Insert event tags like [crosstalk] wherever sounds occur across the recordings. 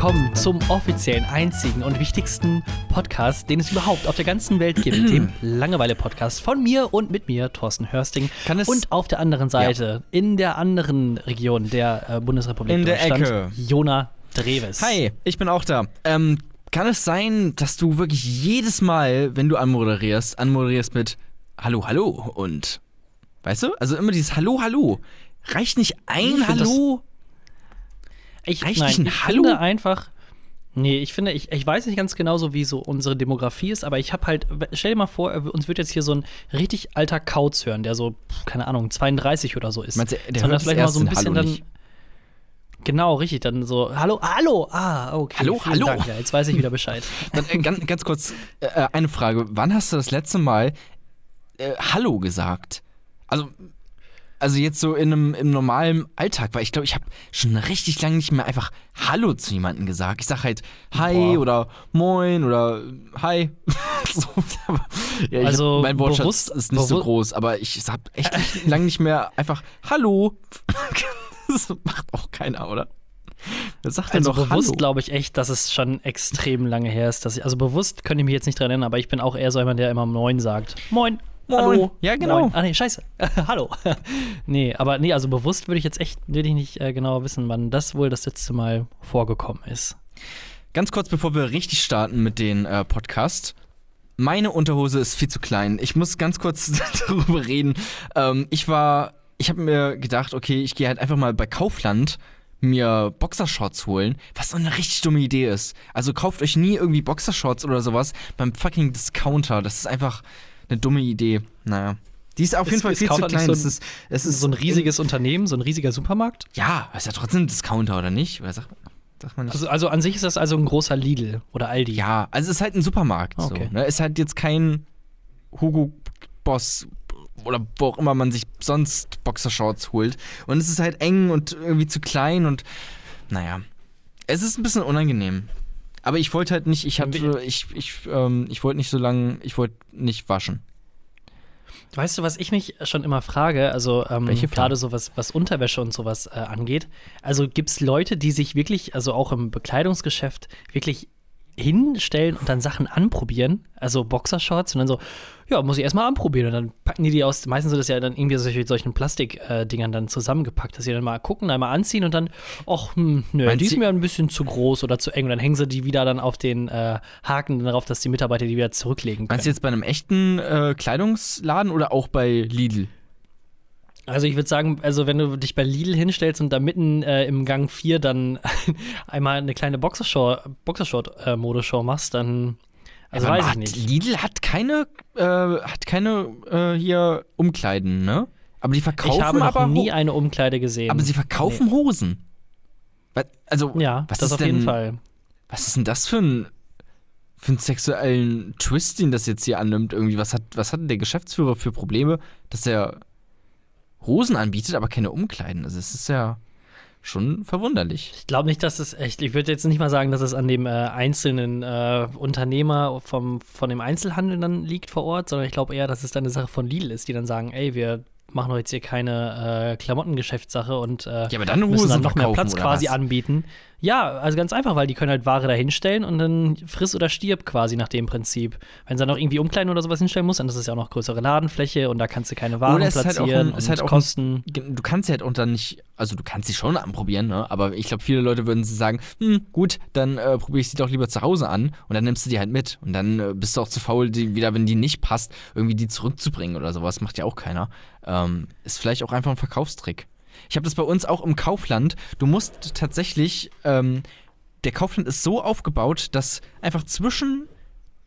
Willkommen zum offiziellen, einzigen und wichtigsten Podcast, den es überhaupt auf der ganzen Welt gibt, dem [clears throat] Langeweile-Podcast von mir und mit mir, Thorsten Hörsting. Kann es- und auf der anderen Seite, in der anderen Region der äh, Bundesrepublik In der Deutschland, Ecke. Jona Dreves. Hi, ich bin auch da. Ähm, kann es sein, dass du wirklich jedes Mal, wenn du anmoderierst, anmoderierst mit Hallo, Hallo und weißt du? Also immer dieses Hallo, Hallo. Reicht nicht ein Hallo? Ich, Reicht nein, ich Hallo? finde einfach. Nee, ich finde, ich, ich weiß nicht ganz genau so, wie so unsere Demografie ist, aber ich habe halt, stell dir mal vor, uns wird jetzt hier so ein richtig alter Kauz hören, der so, keine Ahnung, 32 oder so ist. Meinst du, der Sondern vielleicht mal so ein bisschen Hallo dann. nicht? Genau, richtig, dann so, hallo, hallo, ah, okay. Hallo, hallo. Dank, ja, jetzt weiß ich wieder Bescheid. [laughs] Dann, äh, ganz, ganz kurz äh, eine Frage. Wann hast du das letzte Mal äh, Hallo gesagt? Also, also jetzt so in einem im normalen Alltag, weil ich glaube, ich habe schon richtig lange nicht mehr einfach Hallo zu jemandem gesagt. Ich sag halt Hi Boah. oder Moin oder Hi. [laughs] so, aber, ja, Also, hab, mein Wortschatz bewusst- ist nicht so groß, aber ich hab echt lange nicht mehr einfach Hallo. [laughs] das macht auch keiner, oder? Wer sagt Also doch bewusst glaube ich echt, dass es schon extrem lange her ist. Dass ich, also bewusst könnte ich mich jetzt nicht dran erinnern, aber ich bin auch eher so jemand, der immer Moin sagt. Moin. Moin. Hallo. Ja, genau. Moin. Ah, nee, scheiße. [laughs] Hallo. [laughs] nee, aber nee, also bewusst würde ich jetzt echt würde ich nicht äh, genau wissen, wann das wohl das letzte Mal vorgekommen ist. Ganz kurz, bevor wir richtig starten mit den äh, Podcast. Meine Unterhose ist viel zu klein. Ich muss ganz kurz [laughs] darüber reden. Ähm, ich war, ich habe mir gedacht, okay, ich gehe halt einfach mal bei Kaufland mir Boxershorts holen, was so eine richtig dumme Idee ist. Also kauft euch nie irgendwie Boxershorts oder sowas beim fucking Discounter. Das ist einfach eine dumme Idee. Naja. Die ist auf Ist- jeden Fall viel zu klein. so ein- es ist, es Es ist so ein riesiges Unternehmen, so ein riesiger Supermarkt. Ja, ist ja trotzdem ein Discounter, oder nicht? Oder sagt, sagt man nicht? Also, also an sich ist das also ein großer Lidl oder Aldi. Ja, also es ist halt ein Supermarkt. Okay. So, ne? Ist halt jetzt kein Hugo Boss oder wo auch immer man sich sonst Boxershorts holt. Und es ist halt eng und irgendwie zu klein und naja. Es ist ein bisschen unangenehm. Aber ich wollte halt nicht, ich hatte, ich, ich, ähm, ich wollte nicht so lange, ich wollte nicht waschen. Weißt du, was ich mich schon immer frage, also ähm, gerade so was, was Unterwäsche und sowas äh, angeht, also gibt es Leute, die sich wirklich, also auch im Bekleidungsgeschäft, wirklich hinstellen und dann Sachen anprobieren, also Boxershorts und dann so, ja, muss ich erstmal anprobieren und dann packen die die aus, meistens sind das ja dann irgendwie solche, solchen Plastikdingern dann zusammengepackt, dass sie dann mal gucken, einmal anziehen und dann, ach, hm, nö, Meinst die ist mir ein bisschen zu groß oder zu eng und dann hängen sie die wieder dann auf den äh, Haken darauf, dass die Mitarbeiter die wieder zurücklegen können. Meinst du jetzt bei einem echten äh, Kleidungsladen oder auch bei Lidl? Also ich würde sagen, also wenn du dich bei Lidl hinstellst und da mitten äh, im Gang 4 dann [laughs] einmal eine kleine Boxershort- Boxershort-Modeshow machst, dann also Aber weiß ich hat- nicht. Lidl hat keine, äh, hat keine äh, hier Umkleiden, ne? Aber die verkaufen Ich habe noch aber nie eine Umkleide gesehen. Aber sie verkaufen Hosen. Was, also, Nee. Ja, was das ist auf denn, jeden Fall. Was ist denn das für ein, für einen sexuellen Twist, den das jetzt hier annimmt? Irgendwie, was hat, was hat denn der Geschäftsführer für Probleme, dass er Hosen anbietet, aber keine Umkleiden? Also, es ist ja schon verwunderlich. Ich glaube nicht, dass es echt, ich würde jetzt nicht mal sagen, dass es an dem äh, einzelnen äh, Unternehmer vom, von dem Einzelhandel dann liegt vor Ort, sondern ich glaube eher, dass es dann eine Sache von Lidl ist, die dann sagen, ey, wir machen doch jetzt hier keine äh, Klamottengeschäftssache und äh, Ja, aber dann müssen dann noch mehr Platz quasi was? anbieten. Ja, also ganz einfach, weil die können halt Ware da hinstellen und dann friss oder stirb quasi nach dem Prinzip. Wenn sie dann noch irgendwie umkleiden oder sowas hinstellen muss, dann ist es ja auch noch größere Ladenfläche und da kannst du keine Waren ist halt auch platzieren ein- ist und halt auch ein- Kosten. Du kannst sie halt unter nicht, also du kannst sie schon anprobieren, ne? aber ich glaube, viele Leute würden sagen, hm, gut, dann äh, probiere ich sie doch lieber zu Hause an und dann nimmst du die halt mit. Und dann äh, bist du auch zu faul, die wieder, wenn die nicht passt, irgendwie die zurückzubringen oder sowas. Macht ja auch keiner. Ähm, ist vielleicht auch einfach ein Verkaufstrick. Ich habe das bei uns auch im Kaufland. Du musst tatsächlich, ähm, der Kaufland ist so aufgebaut, dass einfach zwischen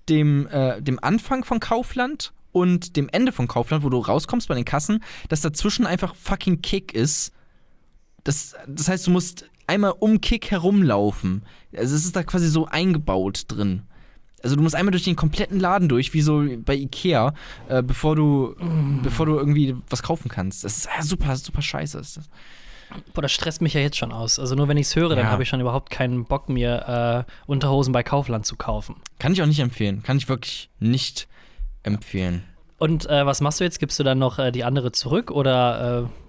dem, äh, dem Anfang von Kaufland und dem Ende von Kaufland, wo du rauskommst bei den Kassen, dass dazwischen einfach fucking Kick ist. Das, das heißt, du musst einmal um Kick herumlaufen. Also es ist da quasi so eingebaut drin. Also du musst einmal durch den kompletten Laden durch, wie so bei Ikea, äh, bevor du bevor du irgendwie was kaufen kannst. Das ist ja super, super scheiße. Ist das. Boah, das stresst mich ja jetzt schon aus. Also nur wenn ich es höre, dann Ja. habe ich schon überhaupt keinen Bock, mir äh, Unterhosen bei Kaufland zu kaufen. Kann ich auch nicht empfehlen. Kann ich wirklich nicht empfehlen. Und äh, was machst du jetzt? Gibst du dann noch äh, die andere zurück oder äh,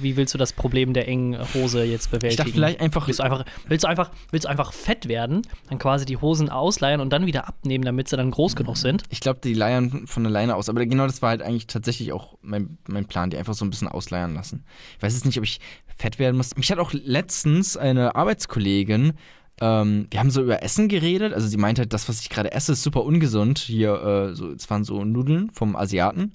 wie willst du das Problem der engen Hose jetzt bewältigen? Ich dachte vielleicht einfach. Willst du einfach, willst du einfach, willst du einfach fett werden, dann quasi die Hosen ausleihen und dann wieder abnehmen, damit sie dann groß genug sind? Ich glaube, die leiern von alleine aus. Aber genau das war halt eigentlich tatsächlich auch mein, mein Plan, die einfach so ein bisschen ausleiern lassen. Ich weiß jetzt nicht, ob ich fett werden muss. Mich hat auch letztens eine Arbeitskollegin ähm, wir haben so über Essen geredet. Also sie meinte, das, was ich gerade esse, ist super ungesund. Hier, äh, so, es waren so Nudeln vom Asiaten.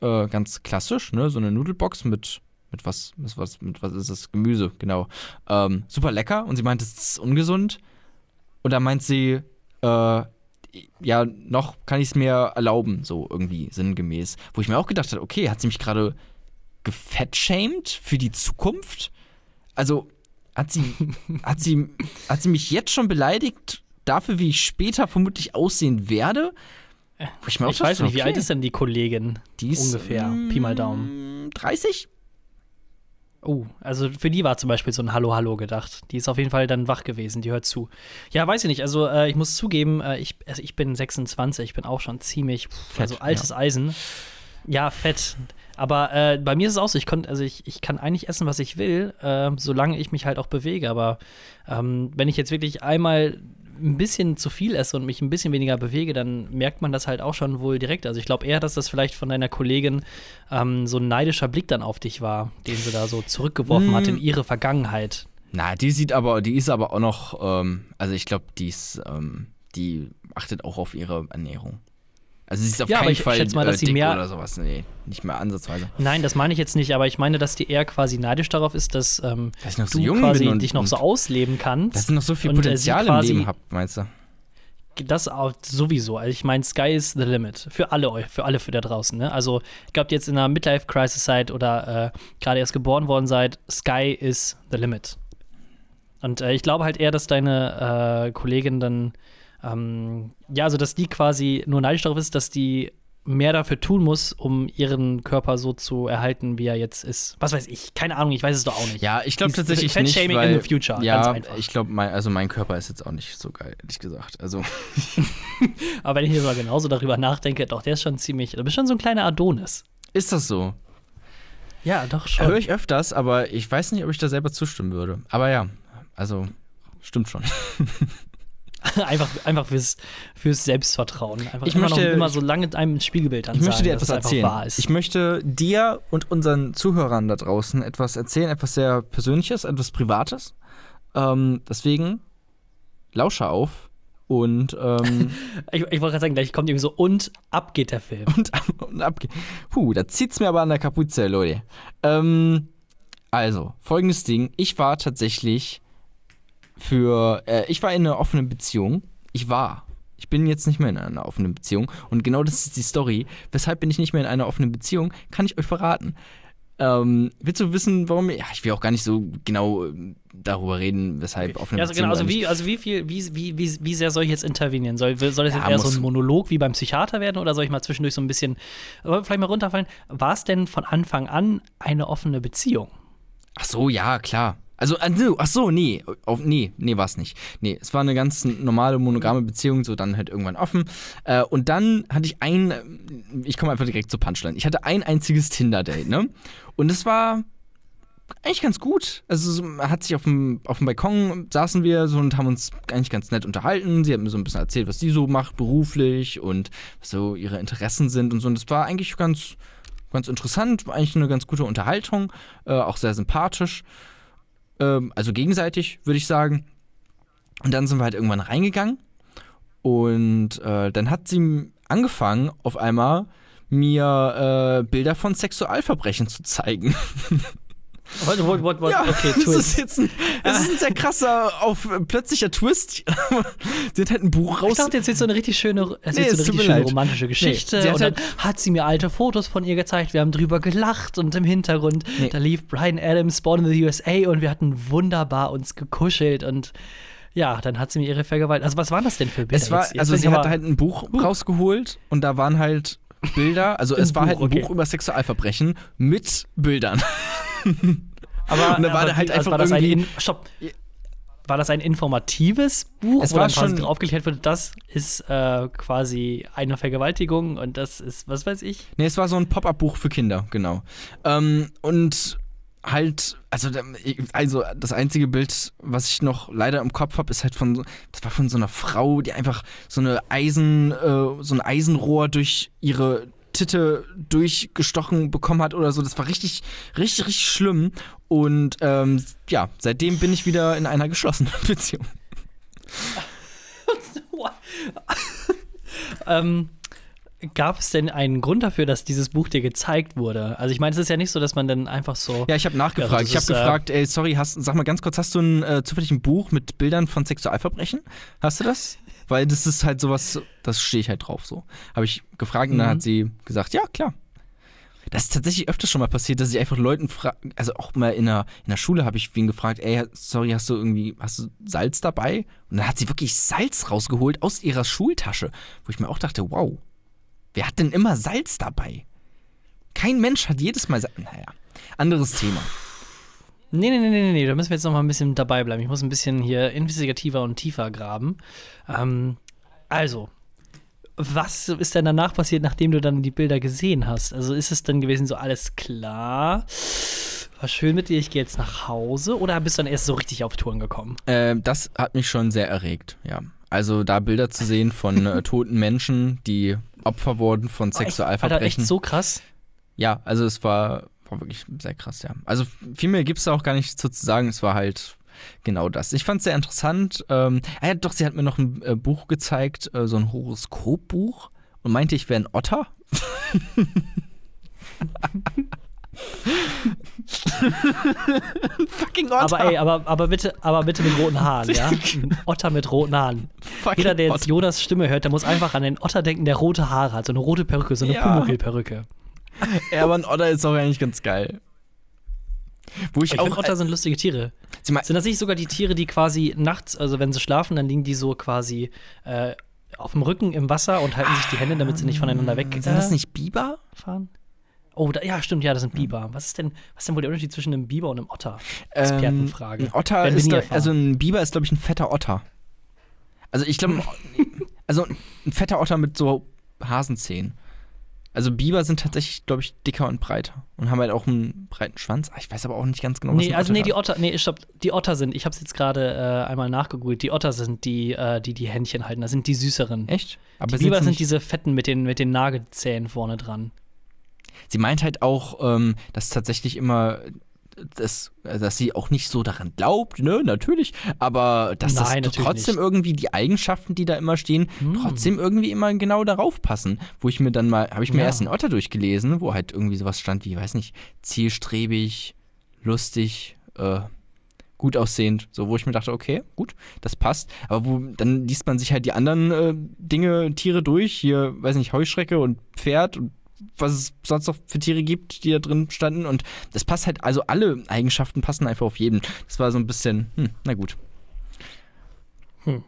Äh, ganz klassisch, ne? So eine Nudelbox mit, mit was, mit was, mit was ist das? Gemüse, genau. Ähm, super lecker. Und sie meinte, es ist ungesund. Und da meint sie, äh, ja, noch kann ich es mir erlauben, so irgendwie sinngemäß. Wo ich mir auch gedacht habe, okay, hat sie mich gerade gefettshamed für die Zukunft? Also, hat sie, [laughs] hat, sie, hat sie mich jetzt schon beleidigt dafür, wie ich später vermutlich aussehen werde? Ich, ich weiß nicht, okay. wie alt ist denn die Kollegin? Die ist ungefähr. Mm, Pi mal Daumen. 30? Oh, also für die war zum Beispiel so ein Hallo Hallo gedacht. Die ist auf jeden Fall dann wach gewesen, die hört zu. Ja, weiß ich nicht. Also äh, ich muss zugeben, äh, ich, also ich bin 26, ich bin auch schon ziemlich, pff, also altes ja. Eisen. Ja, fett. Aber äh, bei mir ist es auch so, ich, konnt, also ich, ich kann eigentlich essen, was ich will, äh, solange ich mich halt auch bewege. Aber ähm, wenn ich jetzt wirklich einmal ein bisschen zu viel esse und mich ein bisschen weniger bewege, dann merkt man das halt auch schon wohl direkt. Also ich glaube eher, dass das vielleicht von deiner Kollegin ähm, so ein neidischer Blick dann auf dich war, den sie da so zurückgeworfen hm. hat in ihre Vergangenheit. Na, die sieht aber, die ist aber auch noch, ähm, also ich glaube, die ist, ähm, die achtet auch auf ihre Ernährung. Also sie ist auf ja, keinen aber ich Fall schätze mal, dass äh, sie mehr oder sowas. Nee, nicht mehr ansatzweise. Nein, das meine ich jetzt nicht, aber ich meine, dass die eher quasi neidisch darauf ist, dass, ähm, dass ich noch so du jung quasi und, dich noch so ausleben kannst. Dass ich noch so viel und, äh, Potenzial im Leben habt, meinst du? Das auch sowieso. Also ich meine, Sky is the limit. Für alle euch, für alle für da draußen. Ne? Also, ich glaube, jetzt in einer Midlife-Crisis seid oder äh, gerade erst geboren worden seid, Sky is the limit. Und äh, ich glaube halt eher, dass deine äh, Kollegin dann, ähm, ja, also dass die quasi nur neidisch darauf ist, dass die mehr dafür tun muss, um ihren Körper so zu erhalten, wie er jetzt ist. Was weiß ich? Keine Ahnung, ich weiß es doch auch nicht. Ja, ich glaube tatsächlich nicht, Fat-Shaming weil, in the future, ganz ja, ich glaube, mein, also mein Körper ist jetzt auch nicht so geil, ehrlich gesagt. Also [laughs] Aber wenn ich jetzt mal genauso darüber nachdenke, doch, der ist schon ziemlich, du bist schon so ein kleiner Adonis. ist das so? Ja, doch Höre ich öfters, aber ich weiß nicht, ob ich da selber zustimmen würde. Aber ja, also stimmt schon. [laughs] [laughs] einfach, einfach fürs, fürs Selbstvertrauen. Einfach Ich immer, möchte- noch, immer so lange einem ein Spiegelbild Ich möchte dir etwas erzählen. Ich möchte dir und unseren Zuhörern da draußen etwas erzählen, etwas sehr Persönliches, etwas Privates. Ähm, deswegen lausche auf und, ähm, [laughs] Ich, ich wollte gerade sagen, gleich kommt irgendwie so und ab geht der Film. und, ab, und abge. Puh, da zieht's mir aber an der Kapuze, Leute. Ähm, also, folgendes Ding. Ich war tatsächlich für. Äh, ich war in einer offenen Beziehung. Ich war. Ich bin jetzt nicht mehr in einer offenen Beziehung. Und genau das ist die Story. Weshalb bin ich nicht mehr in einer offenen Beziehung? Kann ich euch verraten. Ähm, willst du wissen, warum? Ja, ich will auch gar nicht so genau äh, darüber reden, weshalb offene Ja, also Beziehung. genau, also wie, also wie viel, wie, wie, wie, wie sehr soll ich jetzt intervenieren? Soll, soll das Ja, jetzt eher so ein Monolog wie beim Psychiater werden oder soll ich mal zwischendurch so ein bisschen, vielleicht mal runterfallen? War es denn von Anfang an eine offene Beziehung? Ach so, ja, klar. Also, äh, ach so, nee, auf, nee, nee, war es nicht. Nee, es war eine ganz normale monogame Beziehung, so dann halt irgendwann offen. Äh, und dann hatte ich ein, äh, ich komme einfach direkt zur Punchline. Ich hatte ein einziges Tinder-Date, ne? Und es war eigentlich ganz gut. Also, so, man hat sich auf dem, auf dem Balkon saßen wir so und haben uns eigentlich ganz nett unterhalten. Sie hat mir so ein bisschen erzählt, was sie so macht beruflich und was so ihre Interessen sind und so. Und das war eigentlich ganz, ganz interessant, eigentlich eine ganz gute Unterhaltung, äh, auch sehr sympathisch. Ähm, also gegenseitig, würde ich sagen. Und dann sind wir halt irgendwann reingegangen und äh, dann hat sie angefangen, auf einmal mir äh, Bilder von Sexualverbrechen zu zeigen. [laughs] What, what, what, what? okay, das Twist. ist jetzt ein, das ist ein sehr krasser, auf plötzlicher Twist. [laughs] sie hat halt ein Buch raus. Ich dachte, jetzt wird so eine richtig schöne, es Nee, so eine richtig schöne leid. romantische Geschichte. hat und dann halt- hat sie mir alte Fotos von ihr gezeigt. Wir haben drüber gelacht und im Hintergrund, Nee. da lief Brian Adams, Born in the USA und wir hatten wunderbar uns gekuschelt und ja, dann hat sie mir ihre Vergewaltigung. Also, was waren das denn für Bilder? Es war, jetzt? Jetzt also sie hat halt ein Buch rausgeholt und da waren halt Bilder, also es Ein war halt Buch, ein okay. Buch über Sexualverbrechen mit Bildern. [laughs] aber, und da war aber da halt einfach war das ein, irgendwie- In- Stopp. War das ein informatives Buch, Es wo dann schon- aufgeklärt wurde, das ist äh, quasi eine Vergewaltigung und das ist, was weiß ich? Nee, es war so ein Pop-up-Buch für Kinder, genau. Ähm, und halt, also, also das einzige Bild, was ich noch leider im Kopf habe, ist halt von, das war von so einer Frau, die einfach so eine Eisen, äh, so ein Eisenrohr durch ihre Titte durchgestochen bekommen hat oder so. Das war richtig, richtig, richtig schlimm. Und ähm, ja, seitdem bin ich wieder in einer geschlossenen [laughs] Beziehung. [laughs] ähm, Gab es denn einen Grund dafür, dass dieses Buch dir gezeigt wurde? Also ich meine, es ist ja nicht so, dass man dann einfach so. Ja, ich habe nachgefragt. Ja, ich habe äh, gefragt, ey, sorry, hast, sag mal ganz kurz, hast du ein äh, zufällig ein Buch mit Bildern von Sexualverbrechen? Hast du das? Weil das ist halt sowas, das stehe ich halt drauf so. Habe ich gefragt und dann hat mhm. sie gesagt, ja, klar. Das ist tatsächlich öfters schon mal passiert, dass ich einfach Leuten frage, also auch mal in der, in der Schule habe ich wen gefragt, ey, sorry, hast du irgendwie, hast du Salz dabei? Und dann hat sie wirklich Salz rausgeholt aus ihrer Schultasche, wo ich mir auch dachte, wow, Wer hat denn immer Salz dabei? Kein Mensch hat jedes Mal Salz. Naja, anderes Thema. Nee, nee, nee, nee, nee, da müssen wir jetzt noch mal ein bisschen dabei bleiben. Ich muss ein bisschen hier investigativer und tiefer graben. Ähm, also, was ist denn danach passiert, nachdem du dann die Bilder gesehen hast? Also ist es dann gewesen, so alles klar? War schön mit dir, ich gehe jetzt nach Hause oder bist du dann erst so richtig auf Touren gekommen? Äh, das hat mich schon sehr erregt, ja. Also da Bilder zu sehen von äh, [laughs] toten Menschen, die Opfer wurden von Sexualverbrechen. Alter, echt so krass? Ja, also es war, war wirklich sehr krass, ja. Also viel mehr gibt es da auch gar nicht zu sagen. Es war halt genau das. Ich fand es sehr interessant. Ähm, ah ja, doch, sie hat mir noch ein äh, Buch gezeigt, äh, so ein Horoskopbuch und meinte, ich wäre ein Otter. [laughs] Fucking Otter. Aber ey, aber, aber, bitte, aber bitte mit roten Haaren, ja? [laughs] Ein Otter mit roten Haaren. Fucking Jeder, der jetzt Otter. Jonas Stimme hört, der muss einfach an den Otter denken, der rote Haare hat. So eine rote Perücke, so eine ja. Pumuckl-Perücke. [laughs] Ja, aber ein Otter ist auch eigentlich ganz geil. Wo ich, ich auch. Otter sind lustige Tiere. sind das nicht sogar die Tiere, die quasi nachts, also wenn sie schlafen, dann liegen die so quasi äh, auf dem Rücken im Wasser und halten sich die Hände, damit sie nicht voneinander weg. Sind das nicht Biber? Fahren? Oh, da, ja, stimmt, ja, das sind Biber. Was ist denn, was ist denn wohl der Unterschied zwischen einem Biber und einem Otter? Expertenfrage. Ähm, ein Otter ist, da, also ein Biber ist, glaube ich, ein fetter Otter. Also ich glaube, [laughs] also ein fetter Otter mit so Hasenzähnen. Also Biber sind tatsächlich, glaube ich, dicker und breiter und haben halt auch einen breiten Schwanz. Ich weiß aber auch nicht ganz genau, was Nee, also nee, die Otter, nee, stopp, die Otter sind, ich habe es jetzt gerade äh, einmal nachgegoogelt, die Otter sind die, äh, die die Händchen halten, das sind die süßeren. Echt? Aber die Biber sind diese fetten mit den, mit den Nagelzähnen vorne dran. Sie meint halt auch, ähm, dass tatsächlich immer das, dass sie auch nicht so daran glaubt, ne, natürlich, aber dass Nein, das trotzdem nicht. irgendwie die Eigenschaften, die da immer stehen, hm. trotzdem irgendwie immer genau darauf passen. Wo ich mir dann mal, habe ich mir ja. erst einen Otter durchgelesen, wo halt irgendwie sowas stand wie, weiß nicht, zielstrebig, lustig, äh, gut aussehend, so wo ich mir dachte, okay, gut, das passt. Aber wo dann liest man sich halt die anderen äh, Dinge, Tiere durch, hier, weiß nicht, Heuschrecke und Pferd und was es sonst noch für Tiere gibt, die da drin standen. Und das passt halt, also alle Eigenschaften passen einfach auf jeden. Das war so ein bisschen, hm, na gut. Hm.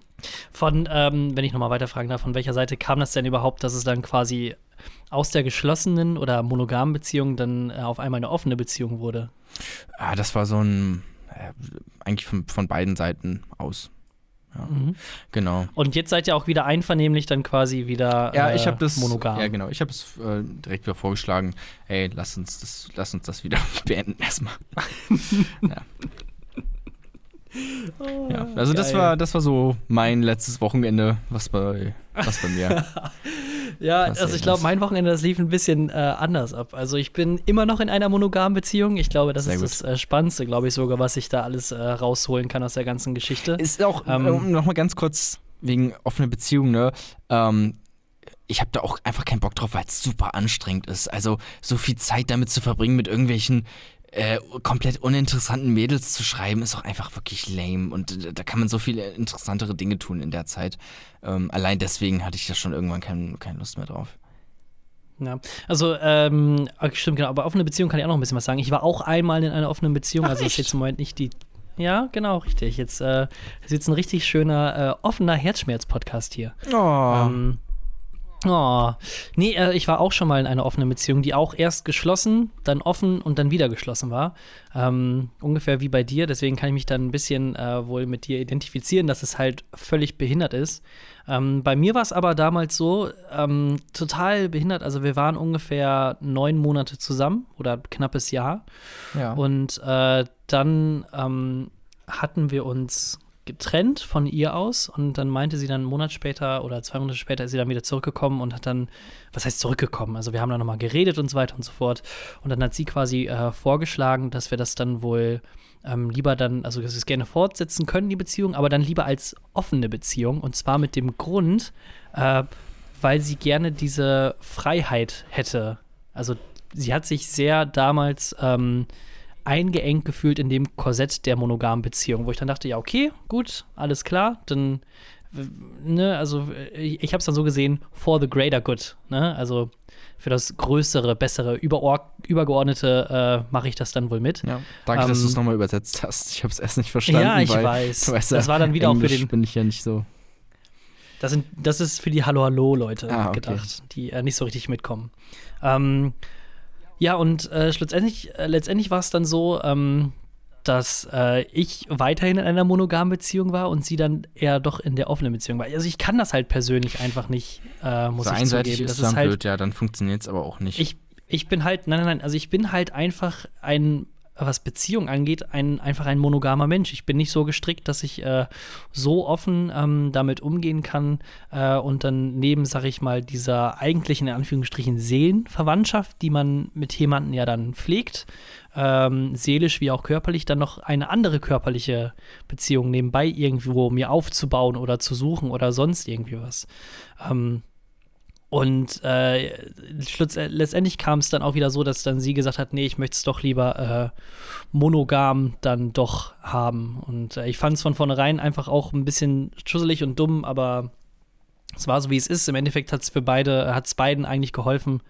Von, ähm, wenn ich nochmal weiterfragen darf, von welcher Seite kam das denn überhaupt, dass es dann quasi aus der geschlossenen oder monogamen Beziehung dann äh, auf einmal eine offene Beziehung wurde? Ah, das war so ein, äh, eigentlich von, von beiden Seiten aus. Ja, mhm. Genau. Und jetzt seid ihr auch wieder einvernehmlich dann quasi wieder ja, ich habe das, monogam. Ja, genau. Ich habe es äh, direkt wieder vorgeschlagen. Ey, lass uns das, lass uns das wieder [laughs] beenden erstmal. [laughs] ja. Oh, ja, also das war, das war so mein letztes Wochenende, was bei, was bei mir. [laughs] ja, also ich glaube, mein Wochenende, das lief ein bisschen äh, anders ab. Also ich bin immer noch in einer monogamen Beziehung. Ich glaube, das Sehr ist gut. das äh, Spannendste, glaube ich sogar, was ich da alles äh, rausholen kann aus der ganzen Geschichte. Ist auch, ähm, um noch mal ganz kurz wegen offener Beziehung, ne? Ähm, ich habe da auch einfach keinen Bock drauf, weil es super anstrengend ist. Also so viel Zeit damit zu verbringen mit irgendwelchen äh, komplett uninteressanten Mädels zu schreiben, ist auch einfach wirklich lame. Und äh, da kann man so viele interessantere Dinge tun in der Zeit. Ähm, allein deswegen hatte ich da schon irgendwann kein, keine Lust mehr drauf. Ja, also, ähm, stimmt, genau, aber offene Beziehung kann ich auch noch ein bisschen was sagen. Ich war auch einmal in einer offenen Beziehung, Ach, also echt? ist jetzt im Moment nicht die. Ja, genau, richtig. Jetzt äh, ist jetzt ein richtig schöner, äh, offener Herzschmerz-Podcast hier. Oh. Ähm, Oh, nee, äh, ich war auch schon mal in einer offenen Beziehung, die auch erst geschlossen, dann offen und dann wieder geschlossen war. Ähm, ungefähr wie bei dir, deswegen kann ich mich dann ein bisschen äh, wohl mit dir identifizieren, dass es halt völlig behindert ist. Ähm, bei mir war es aber damals so, ähm, total behindert. Also wir waren ungefähr neun Monate zusammen oder knappes Jahr. Ja. Und äh, dann ähm, hatten wir uns getrennt von ihr aus und dann meinte sie dann einen Monat später oder zwei Monate später ist sie dann wieder zurückgekommen und hat dann, was heißt zurückgekommen? Also wir haben dann nochmal geredet und so weiter und so fort. Und dann hat sie quasi äh, vorgeschlagen, dass wir das dann wohl ähm, lieber dann, also dass wir es gerne fortsetzen können, die Beziehung, aber dann lieber als offene Beziehung. Und zwar mit dem Grund, äh, weil sie gerne diese Freiheit hätte. Also sie hat sich sehr damals ähm, eingeengt gefühlt in dem Korsett der monogamen Beziehung, wo ich dann dachte, ja, okay, gut, alles klar, dann, ne, also ich, ich habe es dann so gesehen, for the greater good, ne, also für das größere, bessere, überor übergeordnete äh, mache ich das dann wohl mit. Ja, danke, Ähm, dass du es nochmal übersetzt hast. Ich habe es erst nicht verstanden. Ja, ich weiß. du weißt Das ja, war dann wieder auch für Englisch den- bin ich ja nicht so. Das, sind, das ist für die Hallo-Hallo-Leute Ah, okay. gedacht, die äh, nicht so richtig mitkommen. Ähm, ja, und äh, schlussendlich, äh, letztendlich war es dann so, ähm, dass äh, ich weiterhin in einer monogamen Beziehung war und sie dann eher doch in der offenen Beziehung war. Also ich kann das halt persönlich einfach nicht, äh, muss so ich einseitig zugeben. ist Das dann halt, blöd, ja, dann funktioniert es aber auch nicht. ich, ich bin halt, nein, nein, nein, also ich bin halt einfach ein, was Beziehung angeht, ein, einfach ein monogamer Mensch. Ich bin nicht so gestrickt, dass ich äh, so offen ähm, damit umgehen kann äh, und dann neben, sag ich mal, dieser eigentlichen, in Anführungsstrichen, Seelenverwandtschaft, die man mit jemandem ja dann pflegt, ähm, seelisch wie auch körperlich, dann noch eine andere körperliche Beziehung nebenbei irgendwo mir aufzubauen oder zu suchen oder sonst irgendwie was. Ähm, und äh, äh, letztendlich kam es dann auch wieder so, dass dann sie gesagt hat, nee, ich möchte es doch lieber äh, monogam dann doch haben. Und äh, ich fand es von vornherein einfach auch ein bisschen schusselig und dumm, aber es war so, wie es ist. Im Endeffekt hat es für beide, hat es beiden eigentlich geholfen.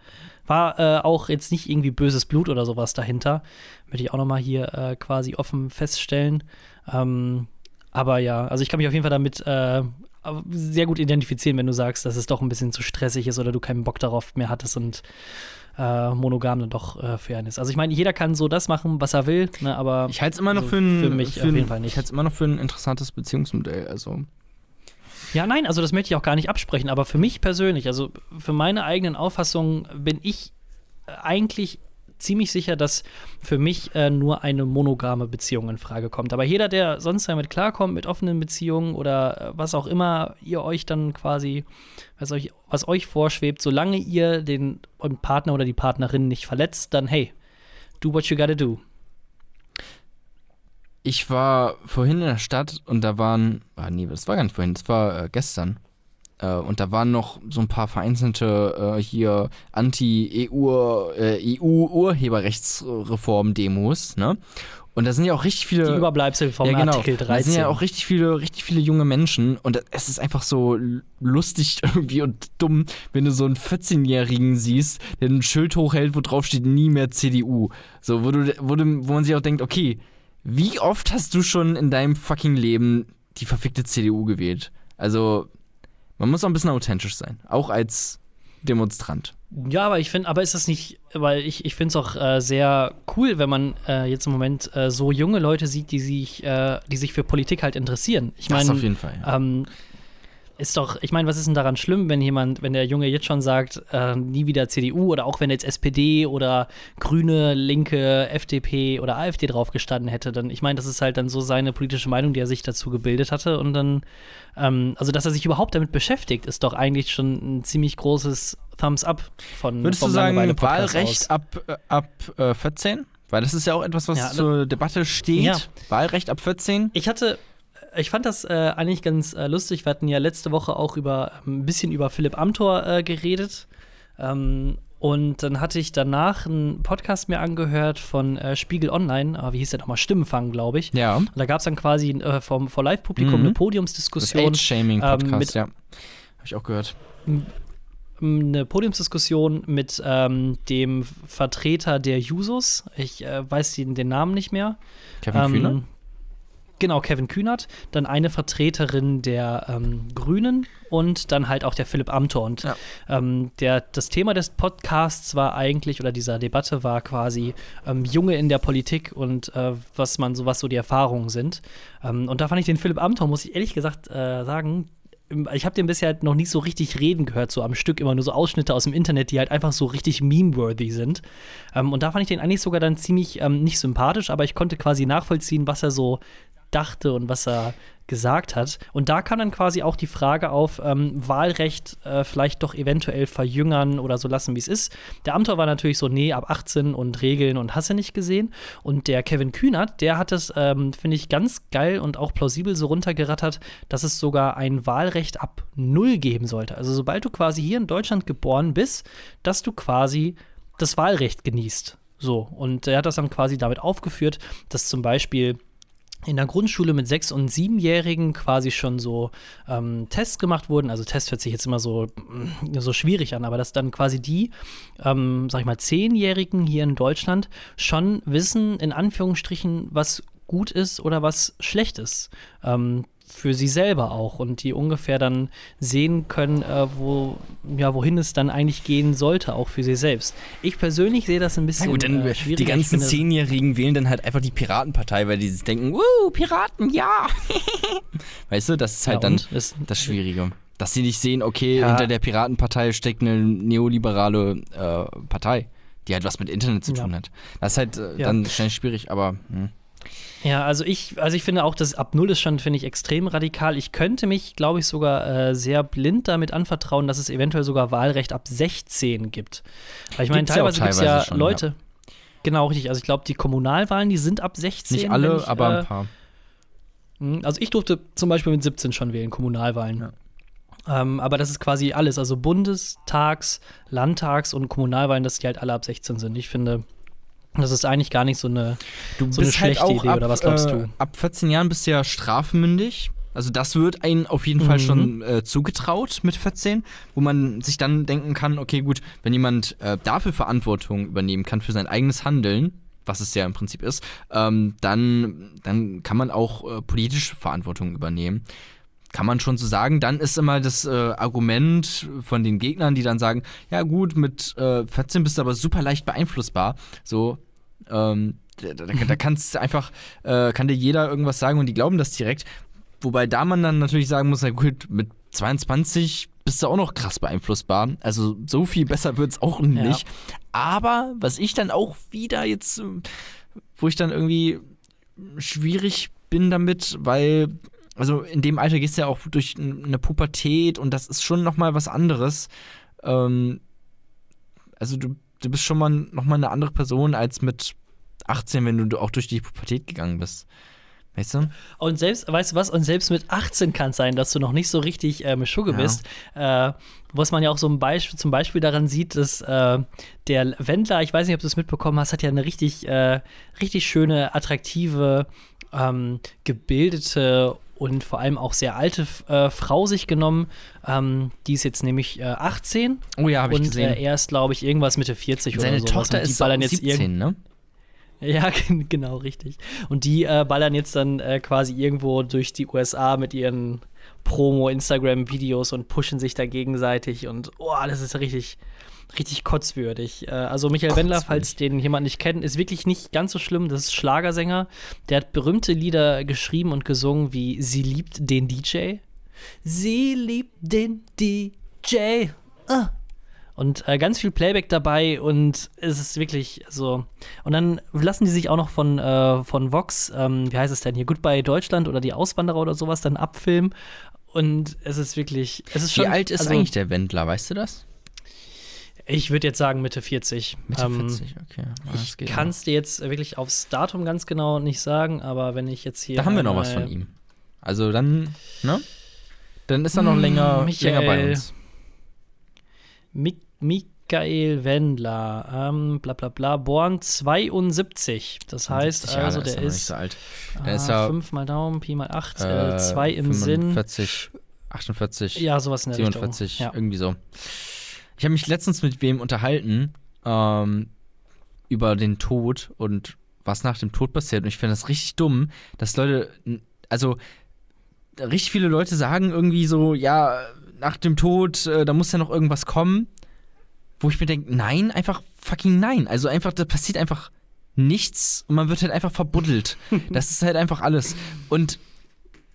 War äh, auch jetzt nicht irgendwie böses Blut oder sowas dahinter. Möchte ich auch noch mal hier äh, quasi offen feststellen. Ähm, aber ja, also ich kann mich auf jeden Fall damit äh, sehr gut identifizieren, wenn du sagst, dass es doch ein bisschen zu stressig ist oder du keinen Bock darauf mehr hattest und äh, monogam dann doch äh, einen ist. Also ich meine, jeder kann so das machen, was er will, ne, aber ich halte es immer noch also für ein, für mich für auf jeden Fall nicht. Ich halte es immer noch für ein interessantes Beziehungsmodell. Also Ja, nein, also das möchte ich auch gar nicht absprechen, aber für mich persönlich, also für meine eigenen Auffassungen bin ich eigentlich ziemlich sicher, dass für mich äh, nur eine monogame Beziehung in Frage kommt. Aber jeder, der sonst damit klarkommt, mit offenen Beziehungen oder äh, was auch immer ihr euch dann quasi, was euch, was euch vorschwebt, solange ihr den Partner oder die Partnerin nicht verletzt, dann hey, do what you gotta do. ich war vorhin in der Stadt und da waren, ah, nee, das war gar nicht vorhin, das war äh, gestern. Äh, und da waren noch so ein paar vereinzelte äh, hier Anti-EU äh, EU-Urheberrechtsreform-Demos, ne? Und da sind ja auch richtig viele. Die Überbleibsel vom ja, genau. Artikel Da 13. sind ja auch richtig viele, richtig viele junge Menschen und es ist einfach so lustig [laughs] irgendwie und dumm, wenn du so einen 14-Jährigen siehst, der ein Schild hochhält, wo drauf steht, nie mehr CDU. So, wo, du, wo, du, wo man sich auch denkt, okay, wie oft hast du schon in deinem fucking Leben die verfickte CDU gewählt? Also, man muss auch ein bisschen authentisch sein, auch als Demonstrant. Ja, aber ich finde, aber ist das nicht, weil ich, ich finde es auch äh, sehr cool, wenn man äh, jetzt im Moment äh, so junge Leute sieht, die sich, äh, die sich für Politik halt interessieren. Ich meine, auf jeden Fall. Ja. ähm, ist doch, ich meine, was ist denn daran schlimm, wenn jemand, wenn der Junge jetzt schon sagt, äh, nie wieder CDU oder auch wenn jetzt SPD oder Grüne, Linke, FDP oder AfD drauf gestanden hätte, dann, ich meine, das ist halt dann so seine politische Meinung, die er sich dazu gebildet hatte und dann, ähm, also dass er sich überhaupt damit beschäftigt, ist doch eigentlich schon ein ziemlich großes Thumbs up von Würdest vom du sagen, Wahlrecht aus. ab, äh, ab äh, 14? Weil das ist ja auch etwas, was Ja, zur Debatte steht. Ja. Wahlrecht ab 14? Ich hatte, ich fand das äh, eigentlich ganz äh, lustig. Wir hatten ja letzte Woche auch über ein bisschen über Philipp Amthor äh, geredet. Ähm, und dann hatte ich danach einen Podcast mir angehört von äh, Spiegel Online, äh, wie hieß der nochmal? Stimmenfang, glaube ich. Ja. Und da gab es dann quasi äh, vom, vor Live-Publikum Mhm. eine Das Podiumsdiskussion. Age-Shaming-Podcast, ähm, mit- ja. Habe ich auch gehört. eine Podiumsdiskussion mit ähm, dem Vertreter der Jusos. Ich äh, weiß den, den Namen nicht mehr. Kevin Kühner? Genau, Kevin Kühnert, dann eine Vertreterin der ähm, Grünen und dann halt auch der Philipp Amthor. Und Ja. ähm, der, das Thema des Podcasts war eigentlich, oder dieser Debatte war quasi ähm, Junge in der Politik und äh, was man so, was so die Erfahrungen sind. Ähm, und da fand ich den Philipp Amthor, muss ich ehrlich gesagt äh, sagen, ich habe den bisher halt noch nicht so richtig reden gehört, so am Stück immer nur so Ausschnitte aus dem Internet, die halt einfach so richtig meme-worthy sind. Ähm, und da fand ich den eigentlich sogar dann ziemlich ähm, nicht sympathisch, aber ich konnte quasi nachvollziehen, was er so dachte und was er gesagt hat. Und da kam dann quasi auch die Frage auf, ähm, Wahlrecht äh, vielleicht doch eventuell verjüngern oder so lassen, wie es ist. Der Amtor war natürlich so, nee, ab 18 und Regeln und hast du nicht gesehen. Und der Kevin Kühnert, der hat es, ähm, finde ich, ganz geil und auch plausibel so runtergerattert, dass es sogar ein Wahlrecht ab null geben sollte. Also sobald du quasi hier in Deutschland geboren bist, dass du quasi das Wahlrecht genießt. So, und er hat das dann quasi damit aufgeführt, dass zum Beispiel in der Grundschule mit sechs- und siebenjährigen quasi schon so ähm, Tests gemacht wurden. Also Test hört sich jetzt immer so, mm, so schwierig an, aber dass dann quasi die, ähm, sag ich mal, Zehnjährigen hier in Deutschland schon wissen, in Anführungsstrichen, was gut ist oder was schlecht ist. Ähm, für sie selber auch und die ungefähr dann sehen können, äh, wo, ja, wohin es dann eigentlich gehen sollte, auch für sie selbst. Ich persönlich sehe das ein bisschen Ja gut, dann äh, schwierig. die ganzen Zehnjährigen wählen dann halt einfach die Piratenpartei, weil die denken, wuh, Piraten, ja. [laughs] weißt du, das ist halt Ja, dann? Ist- das Schwierige. Dass sie nicht sehen, okay, Ja. hinter der Piratenpartei steckt eine neoliberale äh, Partei, die halt was mit Internet zu Ja. tun hat. Das ist halt äh, dann schnell schwierig, aber hm. Ja, also ich, also ich finde auch, das ab Null ist schon, finde ich, extrem radikal. Ich könnte mich, glaube ich, sogar äh, sehr blind damit anvertrauen, dass es eventuell sogar Wahlrecht ab 16 gibt. Weil ich meine, ja teilweise gibt es ja schon, Leute. Genau, richtig. Also ich glaube, die Kommunalwahlen, die sind ab 16. nicht alle, ich, aber äh, ein paar. mh, Also ich durfte zum Beispiel mit 17 schon wählen, Kommunalwahlen. Ähm, aber das ist quasi alles, also Bundestags, Landtags und Kommunalwahlen, dass die halt alle ab 16 sind. Ich finde, das ist eigentlich gar nicht so eine Du so eine schlechte Idee, oder was glaubst du? Äh, ab 14 Jahren bist du ja strafmündig. Also das wird einem auf jeden Fall Mhm. schon äh, zugetraut mit 14, wo man sich dann denken kann, okay gut, wenn jemand äh, dafür Verantwortung übernehmen kann für sein eigenes Handeln, was es ja im Prinzip ist, ähm, dann, dann kann man auch äh, politische Verantwortung übernehmen. Kann man schon so sagen. Dann ist immer das äh, Argument von den Gegnern, die dann sagen, ja gut, mit äh, 14 bist du aber super leicht beeinflussbar. So, ähm, da, da, da kannst du einfach, äh, kann dir jeder irgendwas sagen und die glauben das direkt. Wobei da man dann natürlich sagen muss, na gut, mit 22 bist du auch noch krass beeinflussbar. Also so viel besser wird es auch nicht. Aber was ich dann auch wieder jetzt, wo ich dann irgendwie schwierig bin damit, weil, also in dem Alter gehst du ja auch durch eine Pubertät und das ist schon nochmal was anderes. Ähm, also du, du bist schon mal nochmal eine andere Person als mit 18, wenn du auch durch die Pubertät gegangen bist. Weißt du? Und selbst, weißt du was, und selbst mit 18 kann es sein, dass du noch nicht so richtig ähm, Schugge Ja. bist. Äh, was man ja auch so ein Beispiel, zum Beispiel daran sieht, dass äh, der Wendler, ich weiß nicht, ob du es mitbekommen hast, hat ja eine richtig, äh, richtig schöne, attraktive, ähm, gebildete und vor allem auch sehr alte äh, Frau sich genommen. Ähm, die ist jetzt nämlich äh, 18 Oh ja, habe ich und gesehen. äh, er ist, glaube ich, irgendwas Mitte 40 Seine oder so. Tochter und die ist ballern jetzt irgend- 17, ne? ja, [laughs] gen- genau, richtig. Und die äh, ballern jetzt dann äh, quasi irgendwo durch die USA mit ihren Promo-Instagram-Videos und pushen sich da gegenseitig und oh, das ist richtig, richtig kotzwürdig. Äh, also Michael Wendler, falls den jemand nicht kennt, ist wirklich nicht ganz so schlimm. Das ist Schlagersänger. Der hat berühmte Lieder geschrieben und gesungen wie Sie liebt den DJ. Sie liebt den DJ. Ah. Und äh, ganz viel Playback dabei und es ist wirklich so. Und dann lassen die sich auch noch von, äh, von Vox, ähm, wie heißt es denn hier, Goodbye Deutschland oder die Auswanderer oder sowas dann abfilmen. Und es ist wirklich, es ist schon. Wie alt ist also, eigentlich der Wendler, weißt du das? Ich würde jetzt sagen Mitte 40. Mitte Ähm, 40, okay. Das Ich kann es dir jetzt wirklich aufs Datum ganz genau nicht sagen, aber wenn ich jetzt hier. Da haben wir noch was von ihm. Also dann, ne? Dann ist er noch länger, Hm, Michael. länger bei uns. Mi Michael Wendler, ähm, bla bla bla, born 72. Das heißt 70 Jahre also, ist der er nicht ist, so alt. ah, ist ja 5 mal Daumen, Pi mal 8, äh, äh, 2 im Sinn. 45, 48, Ja, sowas in der 47, Richtung. Ja. irgendwie so. Ich habe mich letztens mit wem unterhalten ähm, über den Tod und was nach dem Tod passiert. Und ich finde das richtig dumm, dass Leute also richtig viele Leute sagen irgendwie so, ja, nach dem Tod, äh, da muss ja noch irgendwas kommen. Wo ich mir denke, nein, einfach fucking nein. Also einfach, da passiert einfach nichts und man wird halt einfach verbuddelt. [laughs] das ist halt einfach alles. Und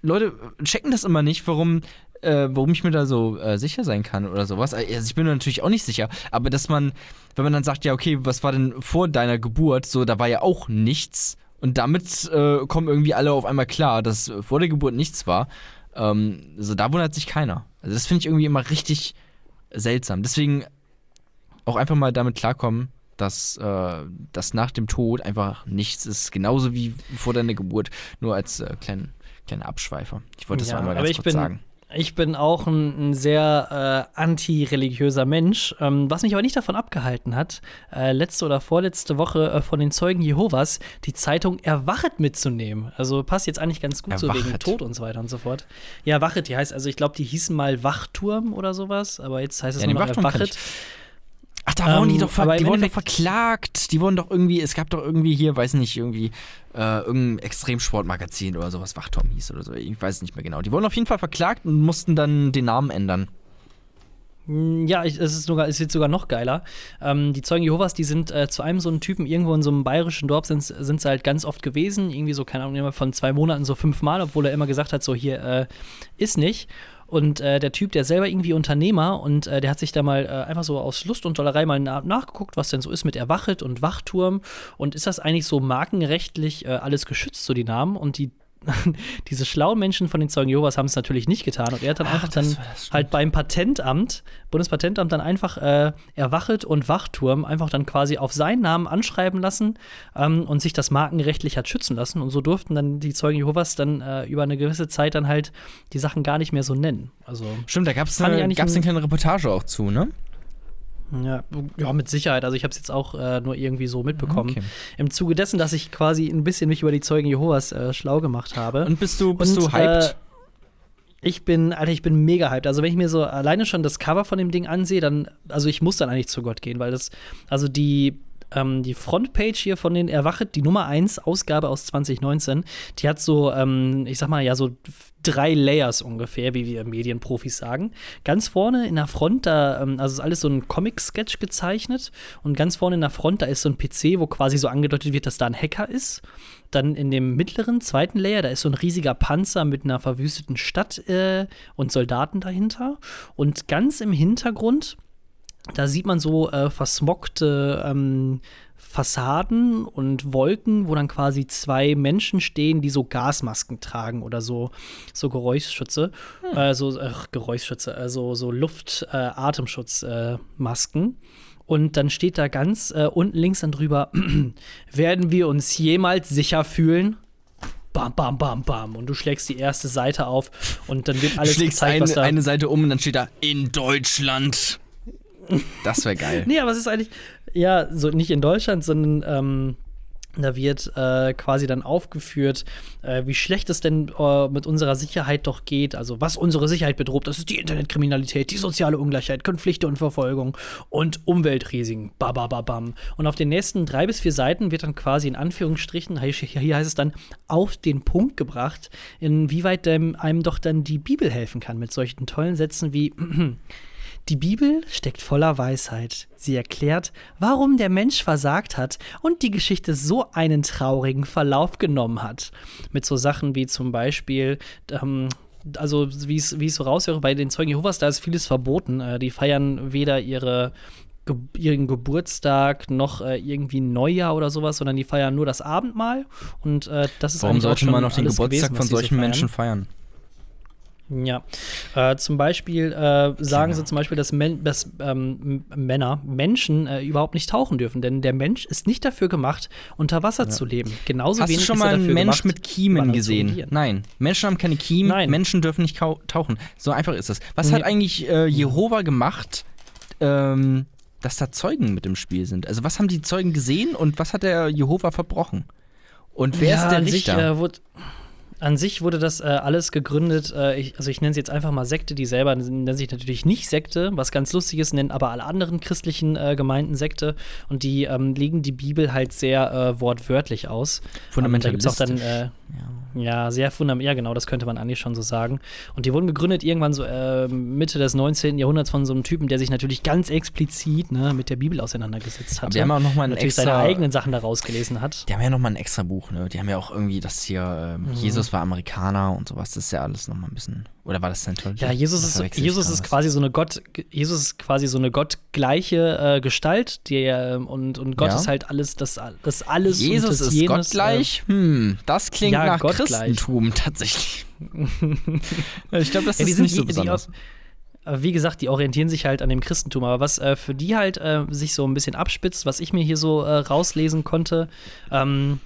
Leute checken das immer nicht, warum, äh, warum ich mir da so äh, sicher sein kann oder sowas. Also ich bin mir natürlich auch nicht sicher, aber dass man, wenn man dann sagt, ja, okay, was war denn vor deiner Geburt? So, da war ja auch nichts. Und damit äh, kommen irgendwie alle auf einmal klar, dass vor der Geburt nichts war. Ähm, also da wundert sich keiner. Also das finde ich irgendwie immer richtig seltsam. Deswegen auch einfach mal damit klarkommen, dass, äh, dass nach dem Tod einfach nichts ist. Genauso wie vor deiner Geburt. Nur als äh, kleinen, kleiner Abschweifer. Ich wollte das Ja, mal aber ganz ich kurz bin- sagen. Ich bin auch ein, ein sehr äh, anti-religiöser Mensch, ähm, was mich aber nicht davon abgehalten hat, äh, letzte oder vorletzte Woche äh, von den Zeugen Jehovas die Zeitung Erwachet mitzunehmen. Also passt jetzt eigentlich ganz gut so wegen Erwachet. Tod und so weiter und so fort. Ja, Wachet, die heißt, also ich glaube, die hießen mal Wachturm oder sowas, aber jetzt heißt es Ja, nur noch Wachturm Erwachet. Ach, da wurden die Ähm, doch, ver die wurden doch verklagt. Die wurden doch irgendwie, es gab doch irgendwie hier, weiß nicht, irgendwie äh, irgendein Extremsportmagazin oder sowas, Wachturm hieß oder so. Ich weiß es nicht mehr genau. Die wurden auf jeden Fall verklagt und mussten dann den Namen ändern. Mm, Ja, es ist sogar, es wird sogar noch geiler. Ähm, die Zeugen Jehovas, die sind äh, zu einem so einen Typen irgendwo in so einem bayerischen Dorf sind, sind sie halt ganz oft gewesen. Irgendwie so, keine Ahnung, immer von zwei Monaten so fünfmal, obwohl er immer gesagt hat, so hier äh, ist nicht. Und äh, der Typ, der selber irgendwie Unternehmer und äh, der hat sich da mal äh, einfach so aus Lust und Dollerei mal na nachgeguckt, was denn so ist mit Erwachet und Wachturm. Und ist das eigentlich so markenrechtlich äh, alles geschützt, so die Namen? Und die [laughs] diese schlauen Menschen von den Zeugen Jehovas haben es natürlich nicht getan. Und er hat dann einfach dann halt beim Patentamt, Bundespatentamt, dann einfach äh, Erwachet und Wachturm einfach dann quasi auf seinen Namen anschreiben lassen ähm, und sich das markenrechtlich hat schützen lassen. Und so durften dann die Zeugen Jehovas dann äh, über eine gewisse Zeit dann halt die Sachen gar nicht mehr so nennen. Also, Stimmt, da gab es eine, gab's eine ein- kleine Reportage auch zu, ne? Ja, ja mit Sicherheit. Also ich habe es jetzt auch äh, nur irgendwie so mitbekommen. Okay. Im Zuge dessen, dass ich quasi ein bisschen mich über die Zeugen Jehovas äh, schlau gemacht habe. Und bist du, bist Und, du hyped? Äh, ich bin, Alter, ich bin mega hyped. Also, wenn ich mir so alleine schon das Cover von dem Ding ansehe, dann, also ich muss dann eigentlich zu Gott gehen, weil das, also die, ähm, die Frontpage hier von den Erwachet, die Nummer 1 Ausgabe aus 2019, die hat so, ähm, ich sag mal, ja, so drei Layers ungefähr, wie wir Medienprofis sagen. Ganz vorne in der Front, da, ähm, also ist alles so ein Comic-Sketch gezeichnet und ganz vorne in der Front, da ist so ein PC, wo quasi so angedeutet wird, dass da ein Hacker ist. Dann in dem mittleren, zweiten Layer, da ist so ein riesiger Panzer mit einer verwüsteten Stadt äh, und Soldaten dahinter. Und ganz im Hintergrund, da sieht man so äh, versmockte ähm, Fassaden und Wolken, wo dann quasi zwei Menschen stehen, die so Gasmasken tragen oder so, so Geräuschschütze, äh, so ach, Geräuschschütze, also so Luft-Atemschutzmasken. und dann steht da ganz äh, unten links dann drüber, [clears throat] werden wir uns jemals sicher fühlen? Bam, bam, bam, bam. Und du schlägst die erste Seite auf und dann wird alles Schlägst gezeigt, was eine, da eine Seite um und dann steht da in Deutschland. Das wäre geil. Nee, aber es ist eigentlich, ja, so nicht in Deutschland, sondern ähm, da wird äh, quasi dann aufgeführt, äh, wie schlecht es denn äh, mit unserer Sicherheit doch geht. Also, was unsere Sicherheit bedroht, das ist die Internetkriminalität, die soziale Ungleichheit, Konflikte und Verfolgung und Umweltrisiken. Babababam. Und auf den nächsten drei bis vier Seiten wird dann quasi in Anführungsstrichen, hier, heißt es dann, auf den Punkt gebracht, inwieweit einem doch dann die Bibel helfen kann mit solchen tollen Sätzen wie. Die Bibel steckt voller Weisheit. Sie erklärt, warum der Mensch versagt hat und die Geschichte so einen traurigen Verlauf genommen hat. Mit so Sachen wie zum Beispiel, ähm, also wie es so raushöre, bei den Zeugen Jehovas, da ist vieles verboten. Äh, die feiern weder ihre Ge ihren Geburtstag noch äh, irgendwie Neujahr oder sowas, sondern die feiern nur das Abendmahl und äh, das ist Warum sollte man noch den Geburtstag gewesen, von solchen feiern. Menschen feiern? Ja, äh, zum Beispiel äh, sagen sie zum Beispiel, dass, Men dass ähm, Männer, Menschen äh, überhaupt nicht tauchen dürfen, denn der Mensch ist nicht dafür gemacht, unter Wasser zu leben. Genauso Hast du wenig schon ist er mal einen Mensch gemacht, mit Kiemen gesehen? Nein. Menschen haben keine Kiemen, Nein. Menschen dürfen nicht tauchen. So einfach ist das. Was Nee. hat eigentlich äh, Jehova gemacht, ähm, dass da Zeugen mit im Spiel sind? Also was haben die Zeugen gesehen und was hat der Jehova verbrochen? Und wer ja, ist der Richter? Sich, äh, an sich wurde das äh, alles gegründet, äh, ich, also ich nenne es jetzt einfach mal Sekte, die selber nennen sich natürlich nicht Sekte, was ganz lustig ist, nennen aber alle anderen christlichen äh, Gemeinden Sekte und die ähm, legen die Bibel halt sehr äh, wortwörtlich aus. Ähm, da gibt es auch dann, äh, Ja, sehr fundamental. Ja, genau, das könnte man eigentlich schon so sagen. Und die wurden gegründet irgendwann so äh, Mitte des 19. Jahrhunderts von so einem Typen, der sich natürlich ganz explizit ne, mit der Bibel auseinandergesetzt hat. die haben auch noch mal natürlich extra- seine eigenen Sachen daraus gelesen hat. Die haben ja nochmal ein extra Buch, ne? Die haben ja auch irgendwie das hier, ähm, Mhm. Jesus war Amerikaner und sowas. Das ist ja alles nochmal ein bisschen. Oder war das Scientology? Ja, Jesus ist, Jesus ist quasi so eine Gott, Jesus ist quasi so eine gottgleiche äh, Gestalt, die ähm, und, und Gott Ja. ist halt alles, das, das alles Jesus das ist jenes, gottgleich? hm, das klingt ja, nach gottgleich. Christentum [laughs] tatsächlich. [laughs] ich glaube, das Äh, ja, die ist sind nicht so die- die- besonders. Aber wie gesagt, die orientieren sich halt an dem Christentum. Aber was äh, für die halt äh, sich so ein bisschen abspitzt, was ich mir hier so äh, rauslesen konnte, ähm,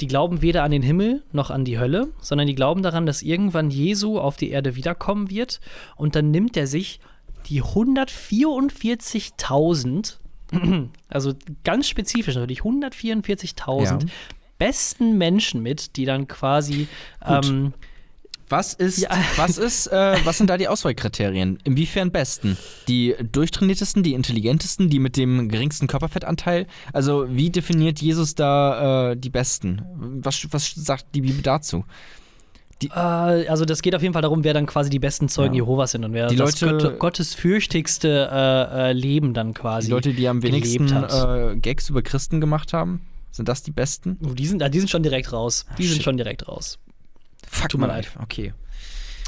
die glauben weder an den Himmel noch an die Hölle, sondern die glauben daran, dass irgendwann Jesu auf die Erde wiederkommen wird. Und dann nimmt er sich die 144.000, [clears throat] also ganz spezifisch natürlich, 144.000 Ja. besten Menschen mit, die dann quasi. Ähm, Was ist, Ja. [laughs] was ist, äh, was sind da die Auswahlkriterien? Inwiefern besten? Die durchtrainiertesten, die intelligentesten, die mit dem geringsten Körperfettanteil? Also wie definiert Jesus da äh, die Besten? Was, was sagt die Bibel dazu? Äh, also das geht auf jeden Fall darum, wer dann quasi die besten Zeugen Ja. Jehovas sind und wer Die das Leute- Gott, gottesfürchtigste äh, äh, Leben dann quasi. Die Leute, die am wenigsten äh, Gags über Christen gemacht haben, sind das die Besten? Oh, die, sind, ah, die sind schon direkt raus. Die sind shit. schon direkt raus. Fuck Tut mir leid. Okay.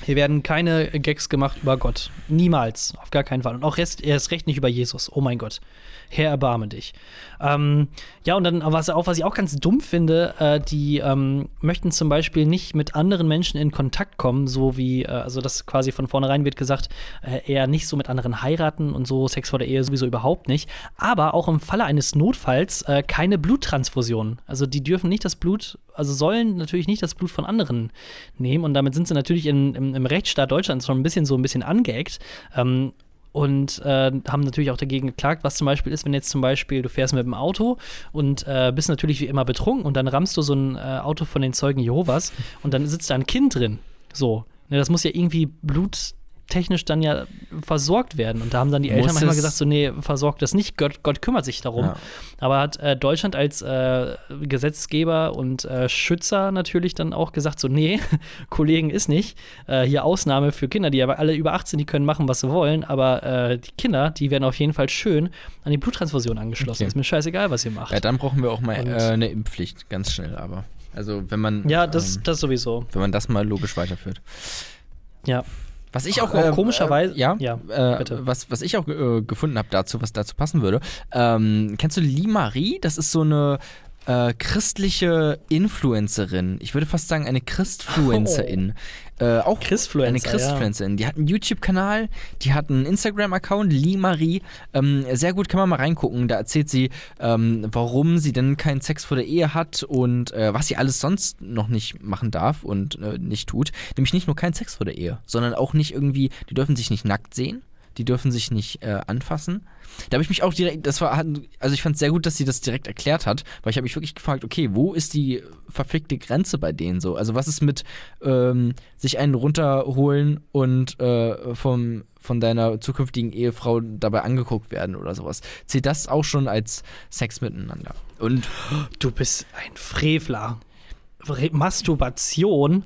Hier werden keine Gags gemacht über Gott. Niemals. Auf gar keinen Fall. Und auch erst, erst recht nicht über Jesus. Oh mein Gott. Herr, erbarme dich. Ähm, ja, und dann, was, auch, was ich auch ganz dumm finde, äh, die ähm, möchten zum Beispiel nicht mit anderen Menschen in Kontakt kommen, so wie, äh, also das quasi von vornherein wird gesagt, äh, eher nicht so mit anderen heiraten und so, Sex vor der Ehe sowieso überhaupt nicht. Aber auch im Falle eines Notfalls äh, keine Bluttransfusion. Also die dürfen nicht das Blut, also sollen natürlich nicht das Blut von anderen nehmen. Und damit sind sie natürlich in, im, im Rechtsstaat Deutschlands schon ein bisschen so ein bisschen angeeckt. Ähm, und äh, haben natürlich auch dagegen geklagt, was zum Beispiel ist, wenn jetzt zum Beispiel du fährst mit dem Auto und äh, bist natürlich wie immer betrunken und dann rammst du so ein äh, Auto von den Zeugen Jehovas und dann sitzt da ein Kind drin. So. Ne, das muss ja irgendwie bluttechnisch dann ja versorgt werden. Und da haben dann die Muss Eltern manchmal es- gesagt, so, nee, versorgt das nicht, Gott, Gott kümmert sich darum. Ja. Aber hat äh, Deutschland als äh, Gesetzgeber und äh, Schützer natürlich dann auch gesagt, so, nee, [laughs] Kollegen ist nicht. Äh, hier Ausnahme für Kinder, die aber alle über 18, die können machen, was sie wollen, aber äh, die Kinder, die werden auf jeden Fall schön an die Bluttransfusion angeschlossen. Okay. Ist mir scheißegal, was ihr macht. Ja, dann brauchen wir auch mal äh, eine Impfpflicht, ganz schnell, aber. Also wenn man Ja, das, ähm, das sowieso. wenn man das mal logisch weiterführt. Ja. Was ich auch, Auch äh, komischerweise- äh, ja, ja, äh. Was, was ich auch äh, gefunden habe dazu, was dazu passen würde. Ähm, kennst du Lee Marie? Das ist so eine äh, christliche Influencerin. Ich würde fast sagen eine Christfluencerin. Äh, auch Christfluencer, eine ja. Christfluencerin. Die hat einen YouTube-Kanal, die hat einen Instagram-Account, Lee Marie. Ähm, sehr gut, kann man mal reingucken. Da erzählt sie, ähm, warum sie denn keinen Sex vor der Ehe hat und äh, was sie alles sonst noch nicht machen darf und äh, nicht tut. Nämlich nicht nur keinen Sex vor der Ehe, sondern auch nicht irgendwie, die dürfen sich nicht nackt sehen. Die dürfen sich nicht äh, anfassen. Da habe ich mich auch direkt, das war, also ich fand es sehr gut, dass sie das direkt erklärt hat, weil ich habe mich wirklich gefragt, okay, wo ist die verfickte Grenze bei denen so? Also was ist mit ähm, sich einen runterholen und äh, vom, von deiner zukünftigen Ehefrau dabei angeguckt werden oder sowas? Zählt das auch schon als Sex miteinander? Und Du bist ein Frevler. Re Masturbation.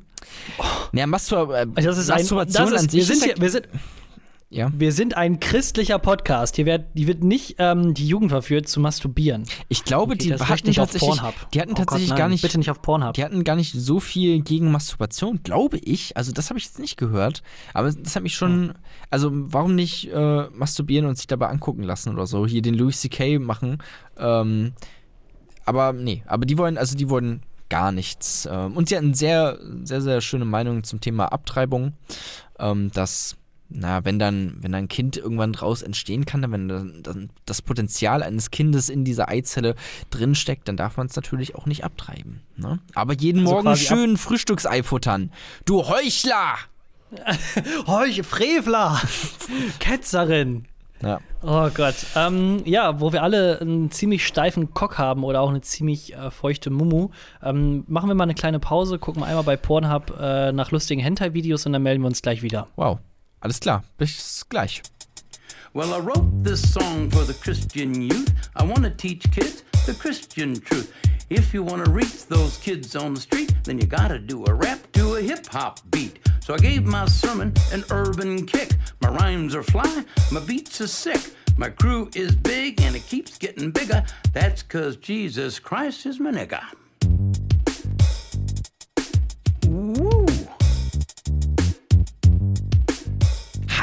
ja, Mastur äh, Das ist ein, Masturbation das an ist, sich wir, sind hier, wir, sind, ja. wir sind ein christlicher Podcast. Hier wird, die wird nicht ähm, die Jugend verführt zu masturbieren. Ich glaube, Okay, die hatten nicht auf tatsächlich, Pornhub. die hatten Oh Gott, tatsächlich nein, gar nicht, Bitte nicht auf Pornhub. die hatten gar nicht so viel gegen Masturbation, glaube ich. Also das habe ich jetzt nicht gehört. Aber das hat mich schon, also warum nicht äh, masturbieren und sich dabei angucken lassen oder so? Hier den Louis C.K. machen. Ähm, aber nee, aber die wollen, also die wollen gar nichts. Ähm, und sie hatten sehr, sehr, sehr schöne Meinungen zum Thema Abtreibung. Ähm, dass, na, wenn dann, wenn dann ein Kind irgendwann draus entstehen kann, wenn dann, dann das Potenzial eines Kindes in dieser Eizelle drinsteckt, dann darf man es natürlich auch nicht abtreiben. Ne? Aber jeden Also Morgen schön Frühstücksei futtern. Du Heuchler! [laughs] Heuch, Frevler! [laughs] Ketzerin! Ja. Oh Gott. Ähm, ja, wo wir alle einen ziemlich steifen Cock haben oder auch eine ziemlich äh, feuchte Mumu, ähm, machen wir mal eine kleine Pause, gucken wir einmal bei Pornhub äh, nach lustigen Hentai-Videos und dann melden wir uns gleich wieder. Wow. Alles klar. Bis gleich. Well, I wrote this song for the Christian youth. I want to teach kids the Christian truth. If you wanna reach those kids on the street, then you gotta do a rap to a hip hop beat. So I gave my sermon an urban kick. My rhymes are fly, my beats are sick. My crew is big and it keeps getting bigger. That's cause Jesus Christ is my nigga.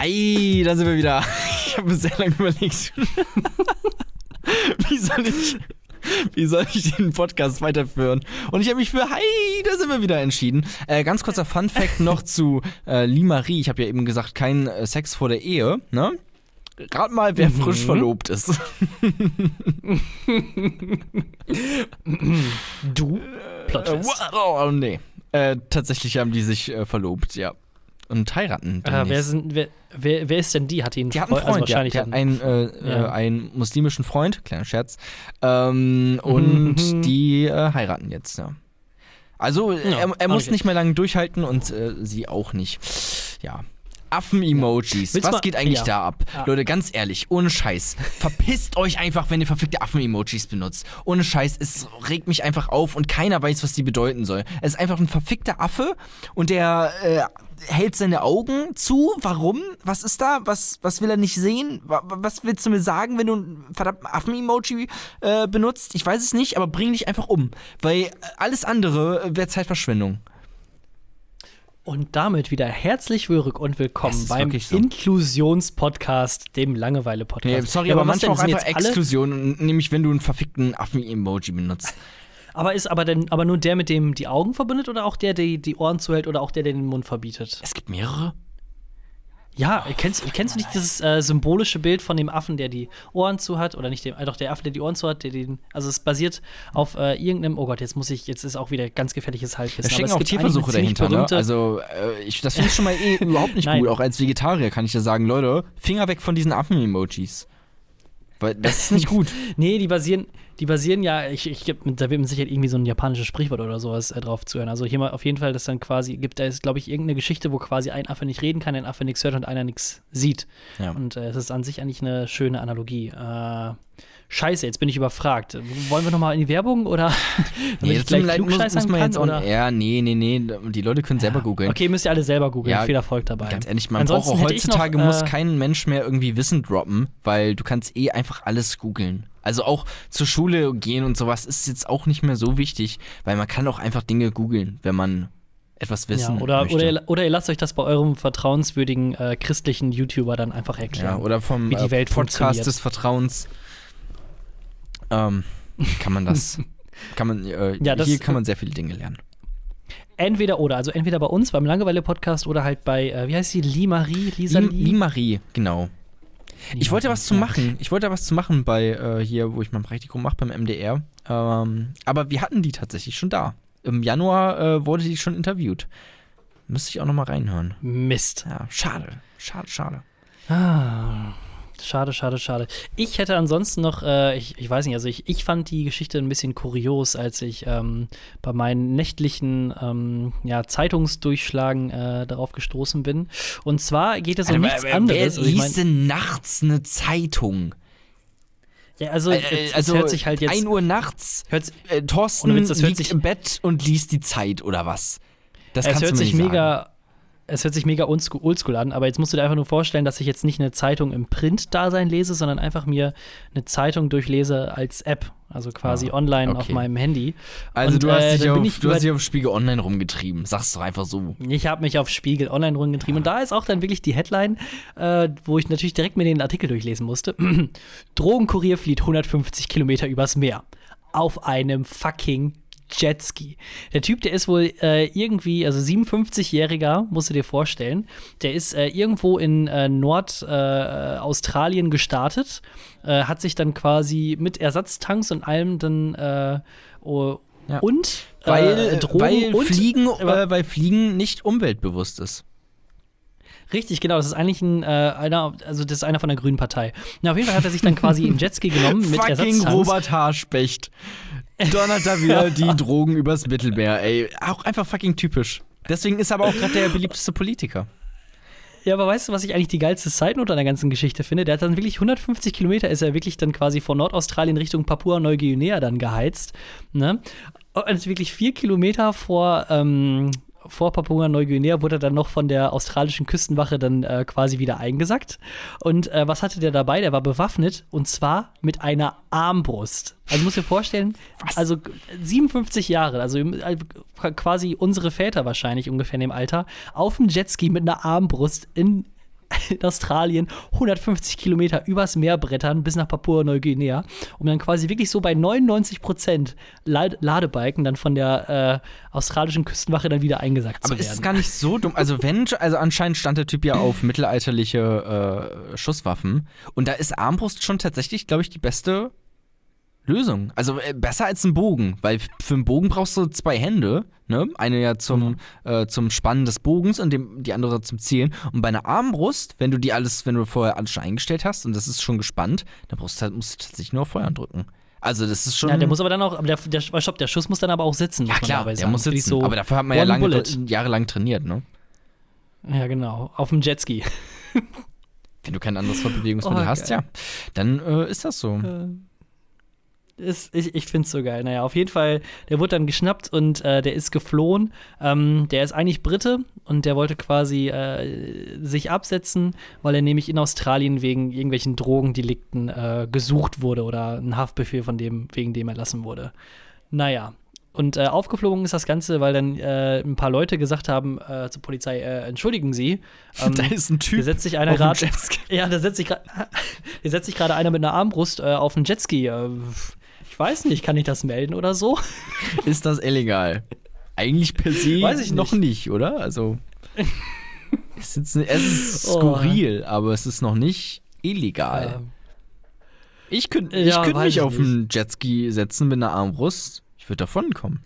Hi, da sind wir wieder. [laughs] Ich habe sehr lange überlegt. [laughs] wie soll ich. Wie soll ich den Podcast weiterführen? Und ich habe mich für Hi, da sind wir wieder entschieden. Äh, ganz kurzer Fun Fact [laughs] noch zu äh, Lee Marie. Ich habe ja eben gesagt, kein äh, Sex vor der Ehe, ne? Gerade mal, wer frisch verlobt ist. Du? Plot Äh, Twist. wow, oh, nee. Äh, tatsächlich haben die sich äh, verlobt, ja. Und heiraten. Äh, wer, sind, wer, wer, wer ist denn die? Hat die einen Die hat einen Freund? Also ja, wahrscheinlich die hat einen- äh, Ja. einen muslimischen Freund, kleiner Scherz. Ähm, und Mhm. die äh, heiraten jetzt, ja. Also, Ja, er, er muss nicht nicht mehr lange durchhalten und äh, sie auch nicht. Ja. Affen-Emojis. Was mal- geht eigentlich ja. da ab? Ja. Leute, ganz ehrlich, ohne Scheiß. Verpisst euch einfach, wenn ihr verfickte Affen-Emojis benutzt. Ohne Scheiß, es regt mich einfach auf und keiner weiß, was die bedeuten soll. Es ist einfach ein verfickter Affe und der äh, hält seine Augen zu. Warum? Was ist da? Was, was will er nicht sehen? Wa- wa- Was willst du mir sagen, wenn du einen verdammten Affen-Emoji äh, benutzt? Ich weiß es nicht, aber bring dich einfach um. Weil alles andere äh, wäre Zeitverschwendung. Und damit wieder herzlich willkommen beim so. Inklusionspodcast, dem Langeweile-Podcast. Nee, sorry, Ja, aber, denn, manchmal auch sind einfach jetzt alle- Exklusion, nämlich wenn du einen verfickten Affen-Emoji benutzt. [laughs] Aber ist aber denn aber nur der, mit dem die Augen verbindet oder auch der, der die Ohren zuhält oder auch der, der den Mund verbietet? Es gibt mehrere. Ja, kennst, kennst du nicht dieses äh, symbolische Bild von dem Affen, der die Ohren zu hat? Oder nicht dem, äh, doch der Affe, der die Ohren zu hat, der den. Also es basiert auf äh, irgendeinem, oh Gott, jetzt muss ich, jetzt ist auch wieder ganz gefährliches Halbwissen. Da stecken auch Tierversuche dahinter, ne? Also, äh, ich, das finde ich schon mal eh [laughs] überhaupt nicht gut. Auch als Vegetarier kann ich dir sagen, Leute, Finger weg von diesen Affen-Emojis. Weil das ist nicht gut. [laughs] Nee, die basieren, die basieren ja, ich, ich da wird mit Sicherheit irgendwie so ein japanisches Sprichwort oder sowas äh, drauf zuhören. Also hier mal auf jeden Fall, dass dann quasi gibt, da ist, glaube ich, irgendeine Geschichte, wo quasi ein Affe nicht reden kann, ein Affe nichts hört und einer nichts sieht. Ja. Und äh, es ist an sich eigentlich eine schöne Analogie. Äh, Scheiße, jetzt bin ich überfragt. Wollen wir nochmal in die Werbung oder? [laughs] Nee, ich das tut mir leid, muss, muss man jetzt auch kann, oder? Ja, nee, nee, nee. Die Leute können selber googeln. Okay, müsst ihr alle selber googeln. Ja, Viel Erfolg dabei. Ganz ehrlich, man Ansonsten braucht auch heutzutage noch, muss äh, kein Mensch mehr irgendwie Wissen droppen, weil du kannst eh einfach alles googeln. Also auch zur Schule gehen und sowas ist jetzt auch nicht mehr so wichtig, weil man kann auch einfach Dinge googeln, wenn man etwas wissen Ja, oder, möchte. oder, ihr, oder ihr lasst euch das bei eurem vertrauenswürdigen äh, christlichen YouTuber dann einfach erklären. ja, oder vom wie die äh, Welt Podcast des Vertrauens ähm, kann man das [laughs] kann man äh, Ja, das- hier kann man sehr viele Dinge lernen. Entweder oder, also entweder bei uns beim Langeweile-Podcast oder halt bei, äh, wie heißt sie, Lee Marie, Lisa Li, Lee? Li Marie, genau. Ich wollte was zu Ja. machen. Ich wollte was zu machen bei äh, hier, wo ich mein Praktikum mache, beim MDR. Ähm, aber wir hatten die tatsächlich schon da. Im Januar äh, wurde die schon interviewt. Müsste ich auch noch mal reinhören. Mist. Ja, schade. Schade, schade. Ah, schade, schade, schade. Ich hätte ansonsten noch, äh, ich, ich weiß nicht, also ich, ich fand die Geschichte ein bisschen kurios, als ich ähm, bei meinen nächtlichen ähm, ja, Zeitungsdurchschlagen äh, darauf gestoßen bin. Und zwar geht es um nichts anderes. Wer Also liest denn nachts eine Zeitung? ja, also, Äh, also hört sich halt jetzt. 1 Uhr nachts. hört, Äh, Thorsten Witz, liegt sich- im Bett und liest die Zeit oder was? Das es hört sich mega. Es hört sich mega oldschool an, aber jetzt musst du dir einfach nur vorstellen, dass ich jetzt nicht eine Zeitung im Print-Dasein lese, sondern einfach mir eine Zeitung durchlese als App, also quasi Ah, online okay. auf meinem Handy. Also Und, du hast äh, dich auf, du hast dich auf Spiegel Online rumgetrieben. Sag's doch einfach so. Ich habe mich auf Spiegel Online rumgetrieben und da ist auch dann wirklich die Headline, äh, wo ich natürlich direkt mir den Artikel durchlesen musste. [clears throat] Drogenkurier flieht 150 Kilometer übers Meer auf einem fucking Jetski. Der Typ, der ist wohl äh, irgendwie, also 57-Jähriger, musst du dir vorstellen, der ist äh, irgendwo in äh, Nordaustralien äh, gestartet, äh, hat sich dann quasi mit Ersatztanks und allem dann oh, Ja. und Weil, weil, und Fliegen, weil Fliegen nicht umweltbewusst ist. Richtig, genau. Das ist eigentlich ein, äh, einer, also das ist einer von der Grünen Partei. Na, auf jeden Fall hat er sich dann quasi einen Jetski genommen [laughs] mit Fucking Ersatztanks. Robert Harspecht. Donnert da wieder die Drogen übers Mittelmeer, ey. Auch einfach fucking typisch. Deswegen ist er aber auch gerade der beliebteste Politiker. Ja, aber weißt du, was ich eigentlich die geilste Side-Note an der ganzen Geschichte finde? Der hat dann wirklich 150 Kilometer, ist er wirklich dann quasi von Nordaustralien Richtung Papua-Neuguinea dann geheizt. Ne? Und wirklich vier Kilometer vor, ähm, vor Papua-Neuguinea wurde er dann noch von der australischen Küstenwache dann äh, quasi wieder eingesackt. Und äh, was hatte der dabei? Der war bewaffnet und zwar mit einer Armbrust. Also muss dir vorstellen, also 57 Jahre, also äh, quasi unsere Väter wahrscheinlich ungefähr in dem Alter, auf dem Jetski mit einer Armbrust in [laughs] in Australien 150 Kilometer übers Meer brettern bis nach Papua-Neuguinea, um dann quasi wirklich so bei 99 Prozent Ladebalken dann von der äh, australischen Küstenwache dann wieder eingesackt Aber zu werden. ist es gar nicht so dumm. Also wenn, also anscheinend stand der Typ ja auf [laughs] mittelalterliche äh, Schusswaffen und da ist Armbrust schon tatsächlich, glaube ich, die beste Lösung. Also äh, besser als ein Bogen, weil für einen Bogen brauchst du zwei Hände, ne? Eine ja zum, äh, zum Spannen des Bogens und dem, die andere zum Zielen. Und bei einer Armbrust, wenn du die alles, wenn du vorher alles schon eingestellt hast und das ist schon gespannt, dann brauchst du halt, musst du tatsächlich nur auf Feuer drücken. Also das ist schon. ja, der muss aber dann auch, aber der, der, stopp, der Schuss muss dann aber auch sitzen. ja klar, der sagen. muss sitzen. So aber dafür hat man ja lange, bullet. jahrelang trainiert, ne? Ja, genau. Auf dem Jetski. Wenn du kein anderes Fortbewegungsmittel Oh, hast, geil. ja, dann äh, ist das so. Ist, ich ich finde es so geil. Naja, auf jeden Fall, der wurde dann geschnappt und äh, der ist geflohen. Ähm, der ist eigentlich Brite und der wollte quasi äh, sich absetzen, weil er nämlich in Australien wegen irgendwelchen Drogendelikten äh, gesucht wurde oder ein Haftbefehl von dem, wegen dem erlassen wurde. Naja. Und äh, aufgeflogen ist das Ganze, weil dann äh, ein paar Leute gesagt haben äh, zur Polizei, äh, entschuldigen Sie, [laughs] ähm, da ist ein Typ. hier setzt sich einer gerade. Jetski. [laughs] Ja, da [laughs] setzt sich gerade einer mit einer Armbrust auf einen Jetski. Ich weiß nicht, kann ich das melden oder so? [laughs] Ist das illegal? Eigentlich per se Weiß ich noch nicht. nicht, oder? Also. [laughs] es ist, es ist Oh. skurril, aber es ist noch nicht illegal. Ähm, ich könnte ja, könnt mich ich auf einen Jetski setzen mit einer Armbrust. Ich würde davon kommen.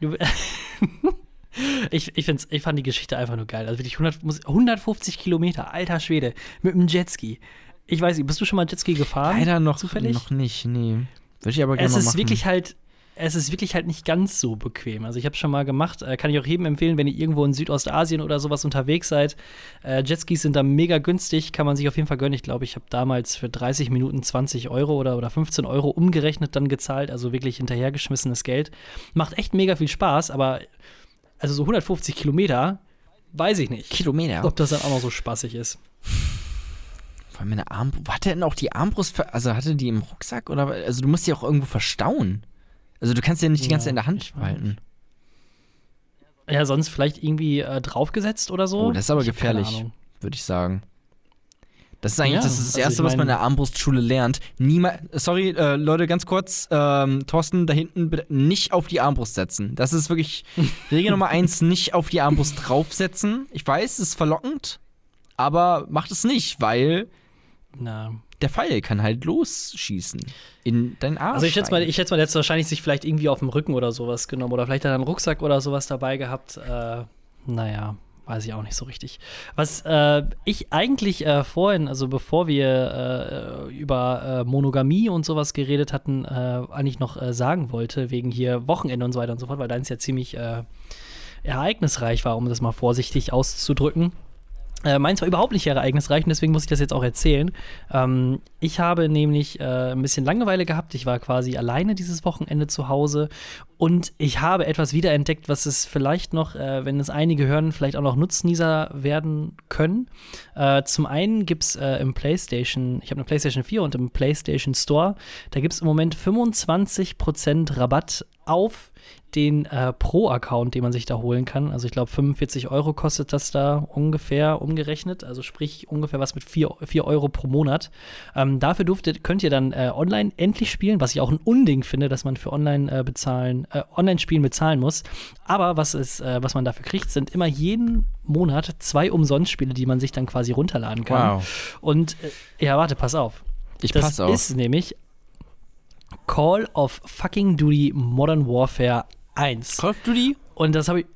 du- [laughs] ich, ich, ich fand die Geschichte einfach nur geil. Also wirklich 100, muss- 150 Kilometer, alter Schwede, mit einem Jetski. Ich weiß nicht, bist du schon mal Jetski gefahren? Leider noch, zufällig? noch nicht, nee. Würde ich aber gerne es mal ist machen. wirklich halt, es ist wirklich halt nicht ganz so bequem. Also ich habe schon mal gemacht, äh, kann ich auch jedem empfehlen, wenn ihr irgendwo in Südostasien oder sowas unterwegs seid. Äh, Jetskis sind da mega günstig, kann man sich auf jeden Fall gönnen. Ich glaube, ich habe damals für 30 Minuten 20 Euro oder, oder 15 Euro umgerechnet dann gezahlt, also wirklich hinterhergeschmissenes Geld. Macht echt mega viel Spaß, aber also so 150 Kilometer, weiß ich nicht, Kilometer. ob das dann auch noch so spaßig ist. Vor allem eine Armbrust. Hat der denn auch die Armbrust, also hatte die im Rucksack oder, also du musst die auch irgendwo verstauen. Also du kannst die ja nicht die ganze Zeit in der Hand halten. Ja, sonst vielleicht irgendwie äh, draufgesetzt oder so. Oh, das ist aber Ich gefährlich. Würde ich sagen. Das ist eigentlich Ja, das, ist das also Erste, ich was man in der Armbrustschule lernt. Niemals, sorry, äh, Leute, ganz kurz, ähm, Thorsten, da hinten bitte nicht auf die Armbrust setzen. Das ist wirklich [laughs] Regel Nummer eins, nicht auf die Armbrust draufsetzen. Ich weiß, es ist verlockend, aber macht es nicht, weil Na, der Pfeil kann halt losschießen in deinen Arm. Also ich schätze mal, ich schätze mal, der hat wahrscheinlich sich vielleicht irgendwie auf dem Rücken oder sowas genommen oder vielleicht hat er einen Rucksack oder sowas dabei gehabt. Äh, naja, weiß ich auch nicht so richtig. Was äh, ich eigentlich äh, vorhin, also bevor wir äh, über äh, Monogamie und sowas geredet hatten, äh, eigentlich noch sagen wollte, wegen hier Wochenende und so weiter und so fort, weil deins ja ziemlich ereignisreich war, um das mal vorsichtig auszudrücken. Äh, meins war überhaupt nicht ereignisreich und deswegen muss ich das jetzt auch erzählen. Ähm, ich habe nämlich äh, ein bisschen Langeweile gehabt. Ich war quasi alleine dieses Wochenende zu Hause und ich habe etwas wiederentdeckt, was es vielleicht noch, äh, wenn es einige hören, vielleicht auch noch Nutznießer werden können. Äh, zum einen gibt es äh, im PlayStation, ich habe eine PlayStation 4 und im PlayStation Store, da gibt es im Moment 25% Rabatt auf den äh, Pro-Account, den man sich da holen kann. Also ich glaube 45 Euro kostet das da ungefähr umgerechnet. Also sprich ungefähr was mit 4, 4 Euro pro Monat. Ähm, dafür durftet, könnt ihr dann äh, online endlich spielen, was ich auch ein Unding finde, dass man für online äh, bezahlen, äh, Online-Spielen bezahlen muss. Aber was, ist, äh, was man dafür kriegt, sind immer jeden Monat zwei Umsonstspiele, die man sich dann quasi runterladen kann. Wow. Und äh, ja, warte, pass auf. Ich Das pass auf. ist nämlich Call of fucking Duty Modern Warfare 1. Call of Duty? Und das habe ich.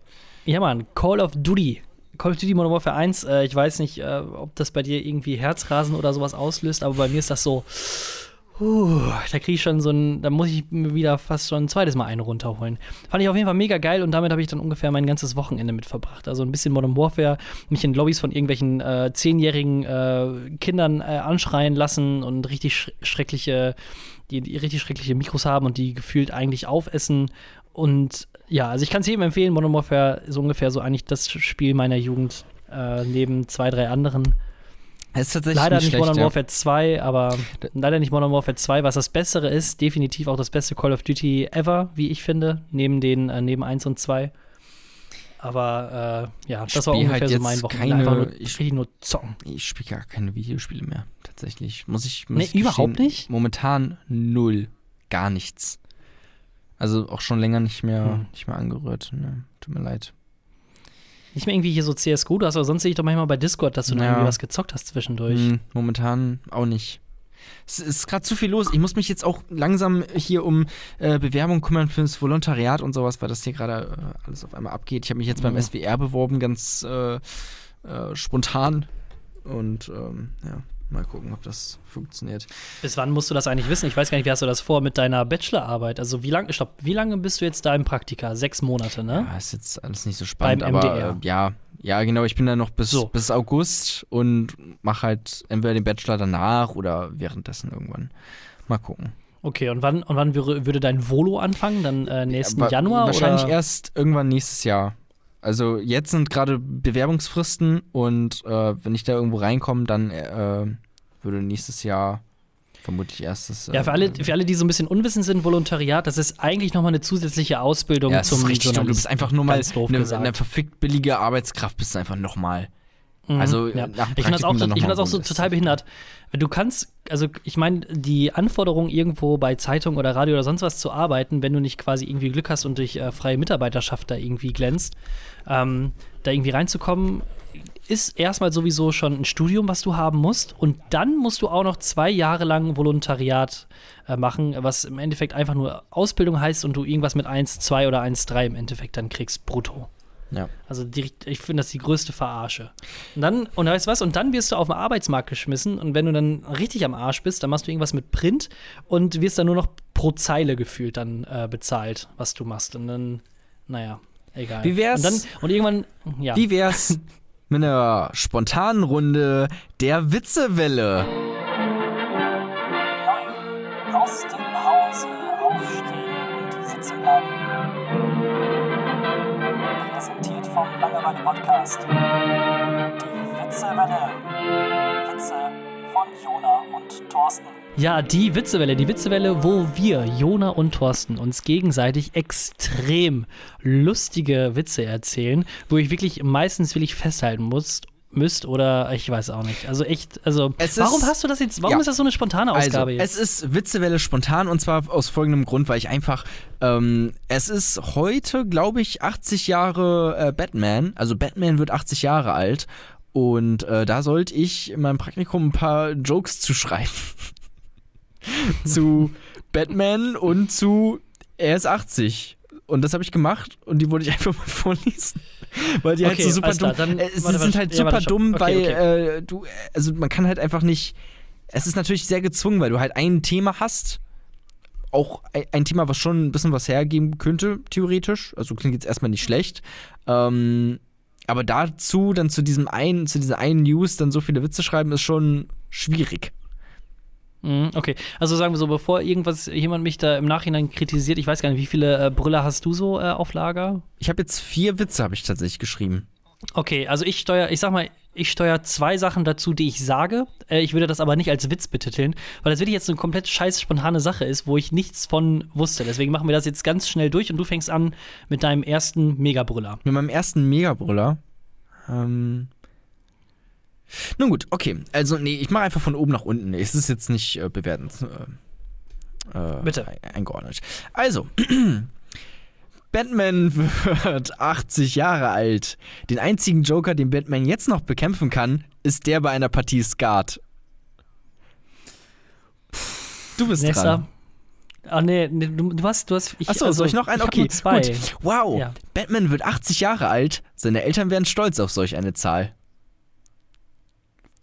Ja, Mann, Call of Duty. Call of Duty Modern Warfare 1, äh, ich weiß nicht, äh, ob das bei dir irgendwie Herzrasen oder sowas auslöst, aber bei mir ist das so. Puh, da kriege ich schon so ein, da muss ich mir wieder fast schon ein zweites Mal einen runterholen. Fand ich auf jeden Fall mega geil und damit habe ich dann ungefähr mein ganzes Wochenende mit verbracht. Also ein bisschen Modern Warfare, mich in Lobbys von irgendwelchen äh, zehnjährigen äh, Kindern äh, anschreien lassen und richtig sch schreckliche, die, die richtig schreckliche Mikros haben und die gefühlt eigentlich aufessen. Und ja, also ich kann es jedem empfehlen, Modern Warfare ist ungefähr so eigentlich das Spiel meiner Jugend, äh, neben zwei, drei anderen. Es ist tatsächlich Leider nicht, schlecht, Modern ja. Warfare 2, aber leider nicht Modern Warfare 2, was das Bessere ist. Definitiv auch das beste Call of Duty ever, wie ich finde, neben den äh, neben 1 und 2. Aber äh, ja, das war spiel ungefähr halt so mein Wochenende. keine- nur, ich- richtig nur zocken. Ich spiele gar keine Videospiele mehr, tatsächlich. Muss ich. Muss Nee, ich überhaupt nicht? Momentan null. Gar nichts. Also auch schon länger nicht mehr, Hm. nicht mehr angerührt. Ne? Tut mir leid. Nicht mehr irgendwie hier so CSGO, du hast aber sonst sehe ich doch manchmal bei Discord, dass du da Ja. irgendwie was gezockt hast zwischendurch. Hm, momentan auch nicht. Es ist gerade zu viel los. Ich muss mich jetzt auch langsam hier um äh, Bewerbung kümmern fürs Volontariat und sowas, weil das hier gerade äh, alles auf einmal abgeht. Ich habe mich jetzt beim Mhm. SWR beworben, ganz äh, äh, spontan. Und ähm, ja, mal gucken, ob das funktioniert. Bis wann musst du das eigentlich wissen? Ich weiß gar nicht, wie hast du das vor mit deiner Bachelorarbeit? Also wie lange, stopp, wie lange bist du jetzt da im Praktika? Sechs Monate, ne? Ja, ist jetzt alles nicht so spannend, Beim aber MDR. äh, ja, ja, genau. Ich bin da noch bis, So. bis August und mache halt entweder den Bachelor danach oder währenddessen irgendwann. Mal gucken. Okay, und wann, und wann würde, würde dein Volo anfangen? Dann äh, nächsten Aber Januar? Wahrscheinlich oder? erst irgendwann nächstes Jahr. Also jetzt sind gerade Bewerbungsfristen und äh, wenn ich da irgendwo reinkomme, dann äh, würde nächstes Jahr vermutlich erstes. Äh, Ja, für alle, für alle, die so ein bisschen unwissend sind, Volontariat, das ist eigentlich nochmal eine zusätzliche Ausbildung ja, zum richtig. Du bist einfach nur mal eine, eine verfickt billige Arbeitskraft, bist du einfach nochmal. Mhm, also, ja. ich finde das auch, ich find das auch so total behindert. Du kannst, also ich meine, die Anforderung, irgendwo bei Zeitung oder Radio oder sonst was zu arbeiten, wenn du nicht quasi irgendwie Glück hast und durch äh, freie Mitarbeiterschaft da irgendwie glänzt, ähm, da irgendwie reinzukommen, ist erstmal sowieso schon ein Studium, was du haben musst. Und dann musst du auch noch zwei Jahre lang Volontariat äh, machen, was im Endeffekt einfach nur Ausbildung heißt und du irgendwas mit 1, 2 oder 1, 3 im Endeffekt dann kriegst brutto. Ja. Also die, ich finde das die größte Verarsche. Und dann, und weißt du was, und dann wirst du auf den Arbeitsmarkt geschmissen und wenn du dann richtig am Arsch bist, dann machst du irgendwas mit Print und wirst dann nur noch pro Zeile gefühlt dann äh, bezahlt, was du machst. Und dann, naja, egal. Wie wär's- Und, dann, und irgendwann, ja. Wie wär's [laughs] mit einer spontanen Runde der Witzewelle? Thorsten. Ja, die Witzewelle, die Witzewelle, wo wir, Jona und Thorsten, uns gegenseitig extrem lustige Witze erzählen, wo ich wirklich meistens will ich festhalten muss, müsst oder ich weiß auch nicht. Also echt, also Es warum ist- hast du das jetzt, warum ja. ist das so eine spontane Ausgabe also, jetzt? es ist Witzewelle spontan und zwar aus folgendem Grund, weil ich einfach, ähm, es ist heute, glaube ich, 80 Jahre äh, Batman, also Batman wird 80 Jahre alt und äh, da sollte ich in meinem Praktikum ein paar Jokes zu schreiben. [laughs] zu Batman und zu er ist 80. Und das habe ich gemacht und die wollte ich [laughs] einfach mal vorlesen. Weil die halt Okay, so super dumm klar, dann- äh, Sie warte, sind halt ja, super warte, dumm, Okay, weil okay. Äh, du, also man kann halt einfach nicht. Es ist natürlich sehr gezwungen, weil du halt ein Thema hast. Auch ein, ein Thema, was schon ein bisschen was hergeben könnte, theoretisch. Also klingt jetzt erstmal nicht schlecht. Ähm, aber dazu, dann zu diesem einen, zu dieser einen News, dann so viele Witze schreiben, ist schon schwierig. Mhm, okay, also sagen wir so, bevor irgendwas jemand mich da im Nachhinein kritisiert, ich weiß gar nicht, wie viele äh, Brüller hast du so äh, auf Lager? Ich habe jetzt vier Witze, habe ich tatsächlich geschrieben. Okay, also ich steuere, ich sag mal, ich steuere zwei Sachen dazu, die ich sage. Äh, ich würde das aber nicht als Witz betiteln, weil das wirklich jetzt eine komplett scheiß spontane Sache ist, wo ich nichts von wusste. Deswegen machen wir das jetzt ganz schnell durch und du fängst an mit deinem ersten Megabrüller. Mit meinem ersten Megabrüller. Ähm. Nun gut, okay. Also, nee, ich mache einfach von oben nach unten. Es ist jetzt nicht äh, bewertend. Äh, äh, Bitte. ein- Eingeordnet. Also. [clears throat] Batman [laughs] wird 80 Jahre alt. Den einzigen Joker, den Batman jetzt noch bekämpfen kann, ist der bei einer Partie Skat. Du bist Nächster. dran. Ah, nee, nee du, du hast, du hast. Ich, Achso, also, soll ich noch einen? Okay, zwei. gut. Wow, Ja. Batman wird 80 Jahre alt. Seine Eltern wären stolz auf solch eine Zahl.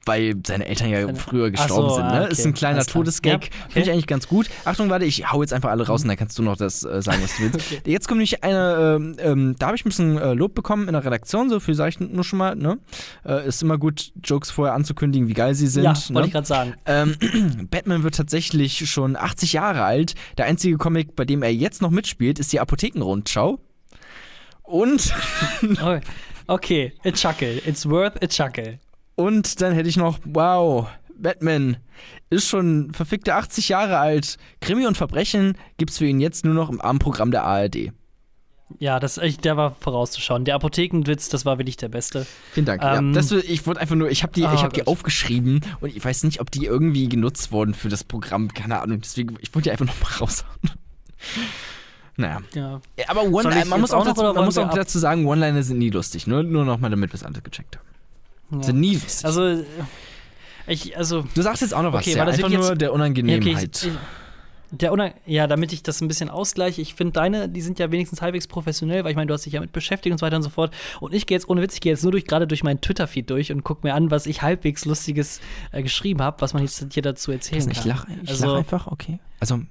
Weil seine Eltern ja früher gestorben so, sind. ah, Ne? okay. Ist ein kleiner Alles. Todesgag. Ja, okay. Finde ich eigentlich ganz gut. Achtung, warte, ich hau jetzt einfach alle raus und dann kannst du noch das äh, sagen, was du willst. [laughs] Jetzt kommt nämlich eine, ähm, ähm, da habe ich ein bisschen äh, Lob bekommen in der Redaktion, so viel sage ich nur schon mal. Ne? Äh, ist immer gut, Jokes vorher anzukündigen, wie geil sie sind. Ja, ne? wollte ich gerade sagen. Ähm, [clears throat] Batman wird tatsächlich schon 80 Jahre alt. Der einzige Comic, bei dem er jetzt noch mitspielt, ist die Apothekenrundschau. Und, [laughs] Oh, Okay, a chuckle. It's worth a chuckle. Und dann hätte ich noch, wow, Batman ist schon verfickte 80 Jahre alt. Krimi und Verbrechen gibt's für ihn jetzt nur noch im Abendprogramm der ARD. Ja, das, der war vorauszuschauen. Der Apothekenwitz, das war wirklich der beste. Vielen Dank. Ähm, ja, das, ich wollte einfach nur, ich habe die, oh ich hab die Gott. aufgeschrieben und ich weiß nicht, ob die irgendwie genutzt wurden für das Programm. Keine Ahnung. Deswegen, ich wollte die einfach nochmal raushauen. [laughs] Naja. Ja. Aber One man muss auch, dazu, man muss auch dazu sagen, One-Liner sind nie lustig. Nur, nur nochmal, damit wir es alle gecheckt haben. Ja. Sind nie lustig. Also, äh, ich, also, du sagst jetzt auch noch was. Okay, ja, war das einfach nur jetzt- der ja, okay, Unangenehmheit. ich, der Unang ja, damit ich das ein bisschen ausgleiche, ich finde deine, die sind ja wenigstens halbwegs professionell, weil ich meine, du hast dich ja mit beschäftigt und so weiter und so fort. Und ich gehe jetzt, ohne Witz, ich gehe jetzt nur durch, gerade durch meinen Twitter-Feed durch und gucke mir an, was ich halbwegs Lustiges äh, geschrieben habe, was man jetzt hier dazu erzählen ich kann. lache ich also, lach einfach, okay. Also,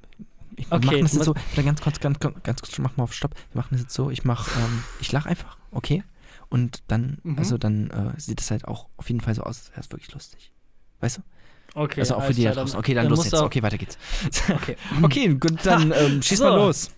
ich, Okay, machen das jetzt so. ganz kurz, ganz, ganz ganz kurz, mach mal auf Stopp. Wir machen das jetzt so. Ich mach, ähm, ich lache einfach, okay? Und dann, Mhm. also dann äh, sieht es halt auch auf jeden Fall so aus, als wäre es wirklich lustig. Weißt du? Okay, also auch für die da draußen. Okay, dann, dann los jetzt. Okay, weiter geht's. [laughs] Okay. okay, gut, dann [laughs] ähm, schieß So. mal los.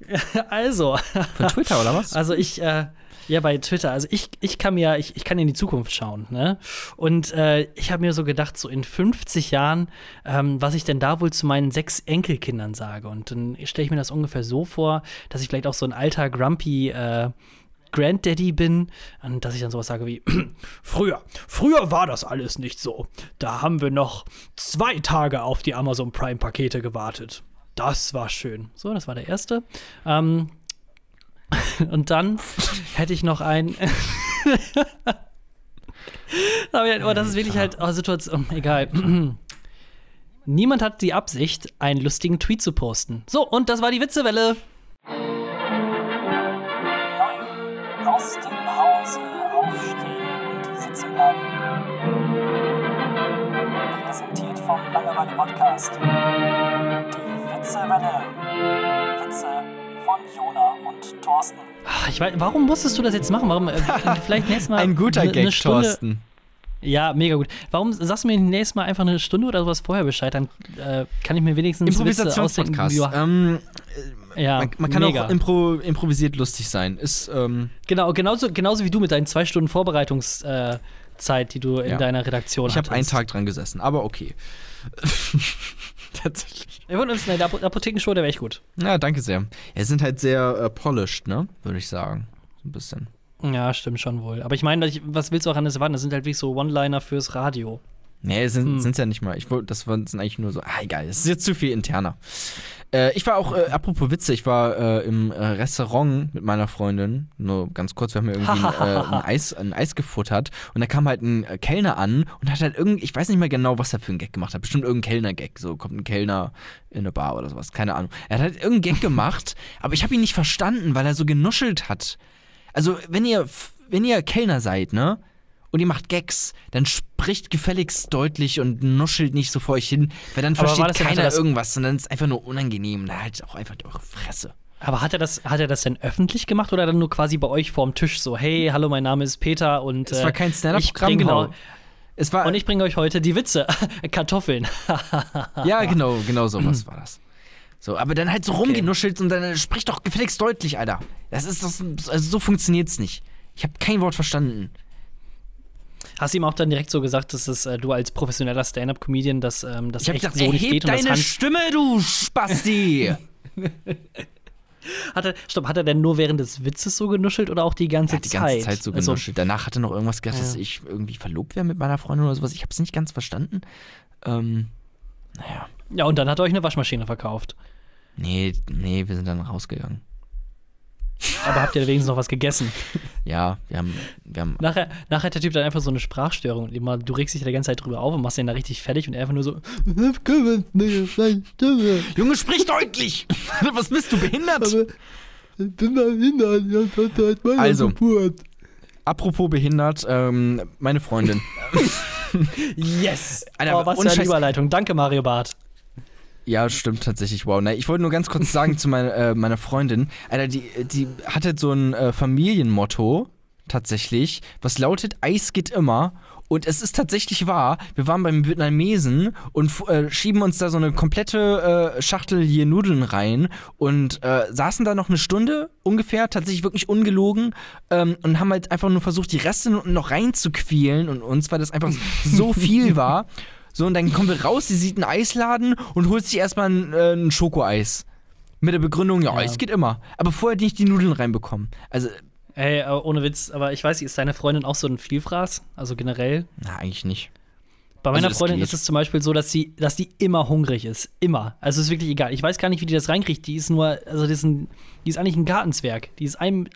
[laughs] Also, Von Twitter oder was? Also ich, äh, ja, bei Twitter, also ich, ich kann mir, ich, ich kann in die Zukunft schauen, ne? Und äh, ich habe mir so gedacht, so in 50 Jahren, ähm, was ich denn da wohl zu meinen sechs Enkelkindern sage. Und dann stelle ich mir das ungefähr so vor, dass ich vielleicht auch so ein alter, grumpy äh, Granddaddy bin dass ich dann sowas sage wie [clears throat] früher, früher war das alles nicht so. Da haben wir noch zwei Tage auf die Amazon Prime Pakete gewartet. Das war schön. So, das war der erste. Ähm, [laughs] und dann hätte ich noch ein. [laughs] aber, das ist wirklich halt oh, Situation. Egal. [clears throat] Niemand hat die Absicht, einen lustigen Tweet zu posten. So, und das war die Witzewelle. Aus dem Hause aufstehen und sitzen bleiben. Präsentiert vom Langeweile Podcast. Die Witzewelle. Witze von Jona und Thorsten. Ach, Ich weiß, warum musstest du das jetzt machen? Warum? Äh, [laughs] vielleicht nächstes Mal. Ein guter ne- Gag, ne Stunde, Thorsten. Ja, mega gut. Warum sagst du mir nächstes Mal einfach eine Stunde oder sowas vorher Bescheid? Dann äh, kann ich mir wenigstens Witze ausdenken. Improvisationspodcast. Ähm, ja, man, man kann mega. auch impro improvisiert lustig sein. Ist, ähm, Genau, genauso, genauso wie du mit deinen zwei Stunden Vorbereitungszeit, die du in Ja. deiner Redaktion ich habe einen. Tag dran gesessen, aber okay. [laughs] Tatsächlich. Uns in der Apo- Apothekenshow, der wäre echt gut. Ja, danke sehr. Ja, sind halt sehr äh, polished, ne? Würde ich sagen. So ein bisschen. Ja, stimmt schon wohl. Aber ich meine, ich- was willst du auch an das erwarten? Das sind halt wirklich so One-Liner fürs Radio. Nee, es sind Hm. sind's ja nicht mal. Ich wollte, das waren- sind eigentlich nur so. Ah, egal. Es ist jetzt zu viel interner. Äh, ich war auch, äh, apropos Witze, ich war äh, im äh, Restaurant mit meiner Freundin. Nur ganz kurz, wir haben ja irgendwie ein, [laughs] äh, ein, Eis, ein Eis gefuttert. Und da kam halt ein äh, Kellner an und hat halt irgendwie, ich weiß nicht mehr genau, was er für einen Gag gemacht hat. Bestimmt irgendein Kellner-Gag. So kommt ein Kellner in eine Bar oder sowas. Keine Ahnung. Er hat halt irgendeinen Gag gemacht, [laughs] aber ich habe ihn nicht verstanden, weil er so genuschelt hat. Also, wenn ihr, wenn ihr Kellner seid, ne? Und ihr macht Gags, dann spricht gefälligst deutlich und nuschelt nicht so vor euch hin, weil dann Aber versteht keiner er das- irgendwas, sondern es ist einfach nur unangenehm. Na, halt auch einfach eure Fresse. Aber hat er das, hat er das denn öffentlich gemacht oder dann nur quasi bei euch vorm Tisch so, hey, hallo, mein Name ist Peter und Es äh, war kein ich Stand-Up-Programm, genau, Es war, und ich bringe euch heute die Witze, [laughs] Kartoffeln. [laughs] ja, genau, genau sowas war das. So, aber dann halt so rumgenuschelt und dann äh, spricht doch gefälligst deutlich, Alter. Das ist das, also so funktioniert's nicht. Ich habe kein Wort verstanden. Hast du ihm auch dann direkt so gesagt, dass es, äh, du als professioneller Stand-Up-Comedian das, ähm, das Ich echt gesagt, so nicht geht und das deine Hans Stimme, du Spasti! [laughs] Hat er, stopp, hat er denn nur während des Witzes so genuschelt oder auch die ganze hat die Zeit? ganze Zeit so Also, genuschelt. Danach hat er noch irgendwas gesagt, dass Ja. ich irgendwie verlobt wäre mit meiner Freundin oder sowas. Ich habe es nicht ganz verstanden. Ähm, naja. ja, und dann hat er euch eine Waschmaschine verkauft. Nee, nee, wir sind dann rausgegangen. Aber habt ihr wenigstens noch was gegessen? Ja, wir haben, wir haben Nachher, nachher hat der Typ dann einfach so eine Sprachstörung und immer, du regst dich da die ganze Zeit drüber auf und machst den da richtig fertig und er einfach nur so. Junge, sprich deutlich! [laughs] Was bist du behindert? also, apropos behindert, ähm, meine Freundin. [laughs] Yes! Alter, oh, was ohne für eine. Überleitung. Danke, Mario Barth. Ja, stimmt tatsächlich. Wow. Na, ich wollte nur ganz kurz sagen [laughs] zu meiner, äh, meiner Freundin, Alter, die, die hat halt so ein äh, Familienmotto tatsächlich, was lautet Eis geht immer. Und es ist tatsächlich wahr, wir waren beim Vietnamesen und äh, schieben uns da so eine komplette äh, Schachtel hier Nudeln rein und äh, saßen da noch eine Stunde ungefähr, tatsächlich wirklich ungelogen, ähm, und haben halt einfach nur versucht, die Reste noch reinzuquälen und uns, weil das einfach so [laughs] viel war. So, und dann kommen wir raus, sie sieht einen Eisladen und holt sich erstmal ein, äh, ein Schokoeis. Mit der Begründung, ja, Ja. Eis geht immer. Aber vorher nicht die Nudeln reinbekommen. Also, Ey, äh, ohne Witz, aber ich weiß ist deine Freundin auch so ein Vielfraß? Also generell? na, eigentlich nicht. Bei meiner Also Freundin geht. ist es zum Beispiel so, dass sie, dass die immer hungrig ist. Immer. Also ist wirklich egal. Ich weiß gar nicht, wie die das reinkriegt. Die ist nur, also die ist, ein, die ist eigentlich ein Gartenzwerg. Die ist ein-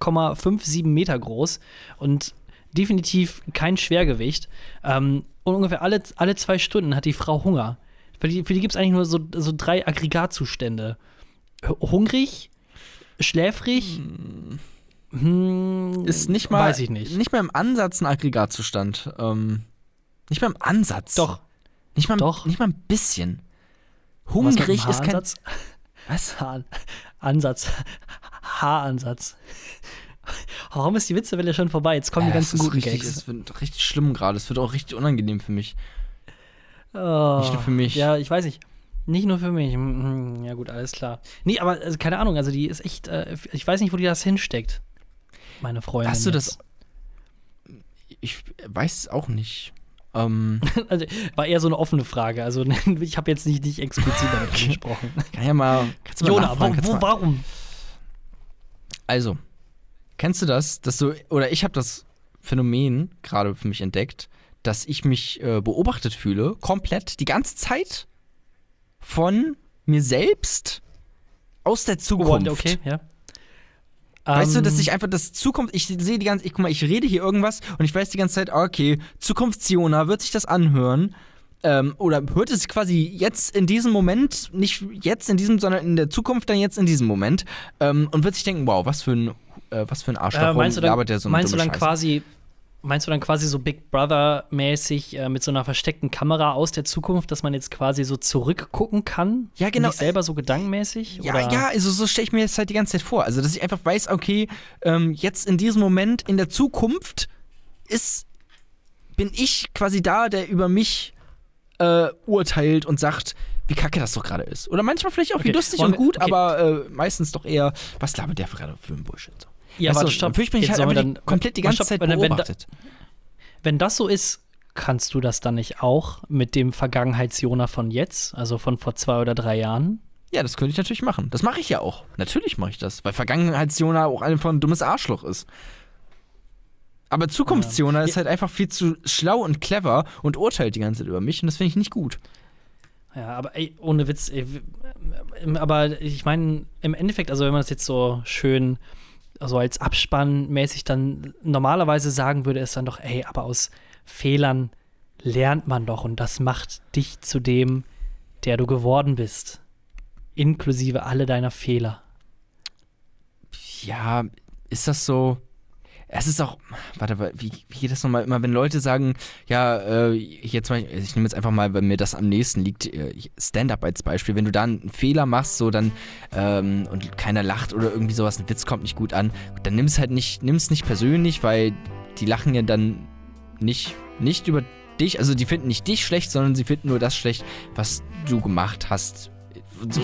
1,57 Meter groß und definitiv kein Schwergewicht. Ähm, und ungefähr alle, alle zwei Stunden hat die Frau Hunger. Für die, für die gibt es eigentlich nur so, so drei Aggregatzustände. Hungrig, schläfrig, hm, Ist nicht mal, Weiß ich nicht. Nicht mal im Ansatz ein Aggregatzustand. Ähm, nicht mal im Ansatz. Doch. Nicht mal, Doch. Nicht mal ein bisschen. Hungrig ist kein. Haaransatz? Was? Haar [laughs] Ansatz. Haaransatz. [laughs] Warum ist die Witzewelle schon vorbei? Jetzt kommen die Ja, ganzen es ist guten richtig, Gags. Es wird richtig schlimm gerade. Es wird auch richtig unangenehm für mich. Oh, Nicht nur für mich. Ja, ich weiß nicht. Nicht nur für mich. Hm, Ja, gut, alles klar. Nee, aber also, keine Ahnung, also die ist echt, äh, ich weiß nicht, wo die das hinsteckt. Meine Freundin. Hast du das? jetzt. Ich weiß es auch nicht. Ähm, [laughs] Also, war eher so eine offene Frage. Also, [laughs] ich habe jetzt nicht, nicht explizit damit gesprochen. kann ja mal. Kannst du mal Jona, wo, wo, warum? Also, kennst du das, dass du, oder ich habe das Phänomen gerade für mich entdeckt, dass ich mich äh, beobachtet fühle, komplett, die ganze Zeit von mir selbst aus der Zukunft. Okay, ja. Weißt du, dass Ähm, ich einfach das Zukunft, ich sehe die ganze, ich guck mal, ich rede hier irgendwas und ich weiß die ganze Zeit, ah, okay, Zukunftsjona wird sich das anhören. Ähm, oder hört es quasi jetzt in diesem Moment, nicht jetzt in diesem, sondern in der Zukunft dann jetzt in diesem Moment ähm, und wird sich denken, wow, was für ein, äh, was für ein Arschloch, Äh, meinst du dann, labert der so meinst du dann Scheiße? quasi, meinst du dann quasi so Big Brother-mäßig äh, mit so einer versteckten Kamera aus der Zukunft, dass man jetzt quasi so zurückgucken kann? Ja, genau. Nicht selber so gedankenmäßig? Ja, oder? ja, also so stelle ich mir jetzt halt die ganze Zeit vor. Also, dass ich einfach weiß, okay, ähm, jetzt in diesem Moment in der Zukunft ist, bin ich quasi da, der über mich äh, urteilt und sagt, wie kacke das doch gerade ist. Oder manchmal vielleicht auch wie Okay, lustig wollen und gut, okay. aber äh, meistens doch eher, was labert der gerade für ein Bullshit? So. Ja, Weißt warte, du, stopp. Bin ich halt einfach dann- komplett die ganze stopp, Zeit wenn- wenn da- beobachtet. Wenn das so ist, kannst du das dann nicht auch mit dem Vergangenheits-Jona von jetzt, also von vor zwei oder drei Jahren? Ja, das könnte ich natürlich machen. Das mache ich ja auch. Natürlich mache ich das, weil Vergangenheitsjona auch einfach ein dummes Arschloch ist. Aber Zukunftsjona ist halt einfach viel zu schlau und clever und urteilt die ganze Zeit über mich und das finde ich nicht gut. Ja, aber ey, ohne Witz, ey, ähm, aber ich meine, im Endeffekt, also wenn man das jetzt so schön, also als Abspann mäßig dann normalerweise sagen würde, ist dann doch, ey, aber aus Fehlern lernt man doch und das macht dich zu dem, der du geworden bist. Inklusive alle deiner Fehler. Ja, ist das so? Es ist auch, warte, wa- wie, wie geht das nochmal immer, wenn Leute sagen, ja, äh, jetzt mal, ich nehme jetzt einfach mal, weil mir das am nächsten liegt, äh, Stand-up als Beispiel, wenn du da einen Fehler machst, so dann, ähm, und keiner lacht oder irgendwie sowas, ein Witz kommt nicht gut an, dann nimm es halt nicht, nimm es nicht persönlich, weil die lachen ja dann nicht, nicht über dich, also die finden nicht dich schlecht, sondern sie finden nur das schlecht, was du gemacht hast. So,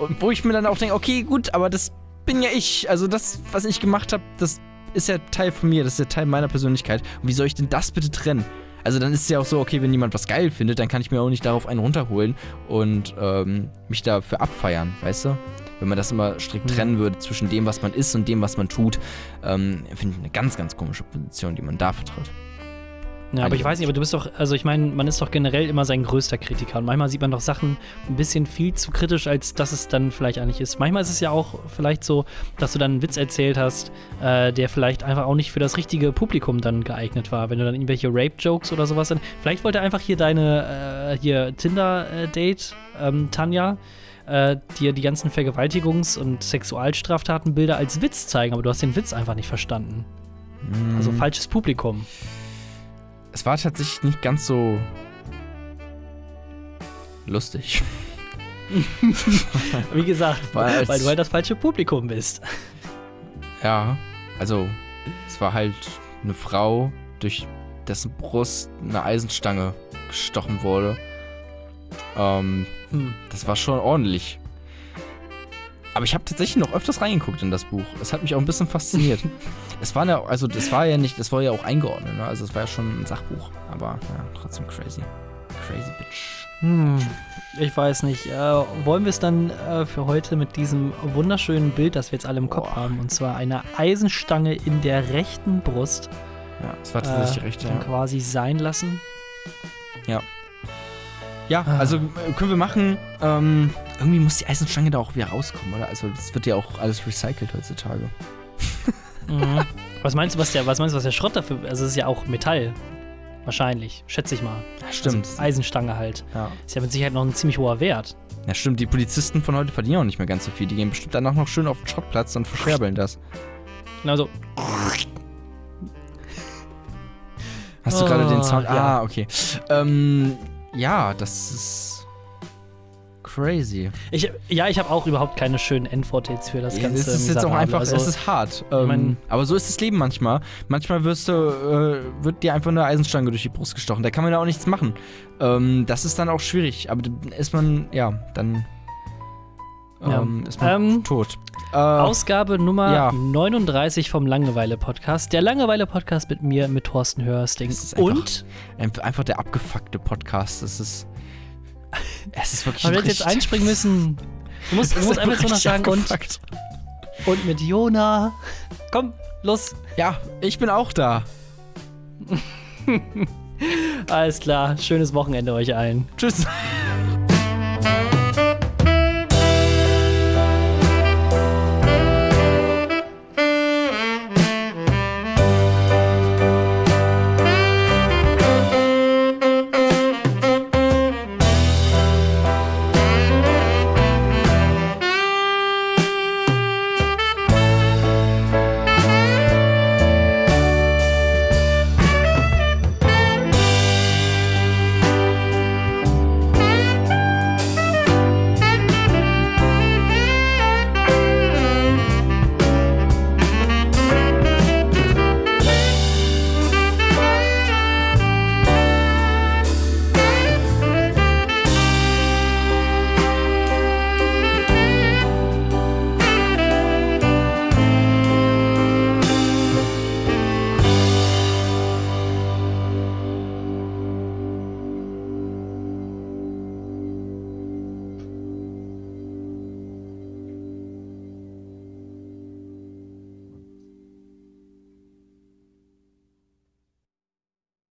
und wo ich mir dann auch denke, okay, gut, aber das bin ja ich. Also das, was ich gemacht habe, das ist ja Teil von mir, das ist ja Teil meiner Persönlichkeit. Und wie soll ich denn das bitte trennen? Also dann ist es ja auch so, okay, wenn jemand was geil findet, dann kann ich mir auch nicht darauf einen runterholen und ähm, mich dafür abfeiern, weißt du? Wenn man das immer strikt Mhm. trennen würde zwischen dem, was man ist und dem, was man tut, ähm, finde ich eine ganz, ganz komische Position, die man da vertritt. Ja, aber ich weiß nicht, aber du bist doch, also ich meine, man ist doch generell immer sein größter Kritiker und manchmal sieht man doch Sachen ein bisschen viel zu kritisch, als dass es dann vielleicht eigentlich ist. Manchmal ist es ja auch vielleicht so, dass du dann einen Witz erzählt hast, äh, der vielleicht einfach auch nicht für das richtige Publikum dann geeignet war. Wenn du dann irgendwelche Rape-Jokes oder sowas dann, vielleicht wollte einfach hier deine, äh, hier Tinder-Date, ähm, Tanja, äh, dir die ganzen Vergewaltigungs- und Sexualstraftatenbilder als Witz zeigen, aber du hast den Witz einfach nicht verstanden. Also Mhm. falsches Publikum. Es war tatsächlich nicht ganz so lustig. [laughs] Wie gesagt, [laughs] Weil weil du halt das falsche Publikum bist. Ja, also es war halt eine Frau, durch dessen Brust eine Eisenstange gestochen wurde. Ähm, Hm. das war schon ordentlich. Aber ich habe tatsächlich noch öfters reingeguckt in das Buch. Es hat mich auch ein bisschen fasziniert. [laughs] es war ja, also das war ja nicht, das war ja auch eingeordnet, ne? Also es war ja schon ein Sachbuch. Aber ja, trotzdem crazy. Crazy bitch. Hm, ich weiß nicht. Äh, wollen wir es dann äh, für heute mit diesem wunderschönen Bild, das wir jetzt alle im Kopf Boah. haben, und zwar einer Eisenstange in der rechten Brust, Ja, es war tatsächlich äh, recht, dann ja. quasi sein lassen? Ja, Ah. also äh, können wir machen. Ähm, irgendwie muss die Eisenstange da auch wieder rauskommen, oder? Also das wird ja auch alles recycelt heutzutage. [laughs] Mhm. was meinst du, was der, was meinst du, was der Schrott dafür? Also es ist ja auch Metall. Wahrscheinlich, schätze ich mal. Ja, stimmt. Also Eisenstange halt. ja. Ist ja mit Sicherheit noch ein ziemlich hoher Wert. ja, stimmt. Die Polizisten von heute verdienen auch nicht mehr ganz so viel. Die gehen bestimmt danach noch schön auf den Schrottplatz und verscherbeln das. Genau so. Hast du Oh, gerade den Sound? ja. Ah, okay. Ähm, ja, das ist crazy. Ich, ja, ich habe auch überhaupt keine schönen Endworte jetzt für das Ganze. es ist jetzt auch einfach, Also, es ist hart. Ähm, mein- aber so ist das Leben manchmal. Manchmal wirst du, äh, wird dir einfach eine Eisenstange durch die Brust gestochen. Da kann man ja auch nichts machen. Ähm, das ist dann auch schwierig. Aber dann ist man, ja, dann Ja. ähm, ist man Ähm, tot. Äh, Ausgabe Nummer ja. 39 vom Langeweile-Podcast. Der Langeweile-Podcast mit mir, mit Thorsten Hörsting. Einfach- Und, Einf- einfach der abgefuckte Podcast. Das ist. Es ist wirklich wir ein jetzt einspringen müssen. Du musst, du musst einfach so noch sagen, und, und mit Jona. Komm, los. Ja, ich bin auch da. [laughs] Alles klar. Schönes Wochenende euch allen. Tschüss.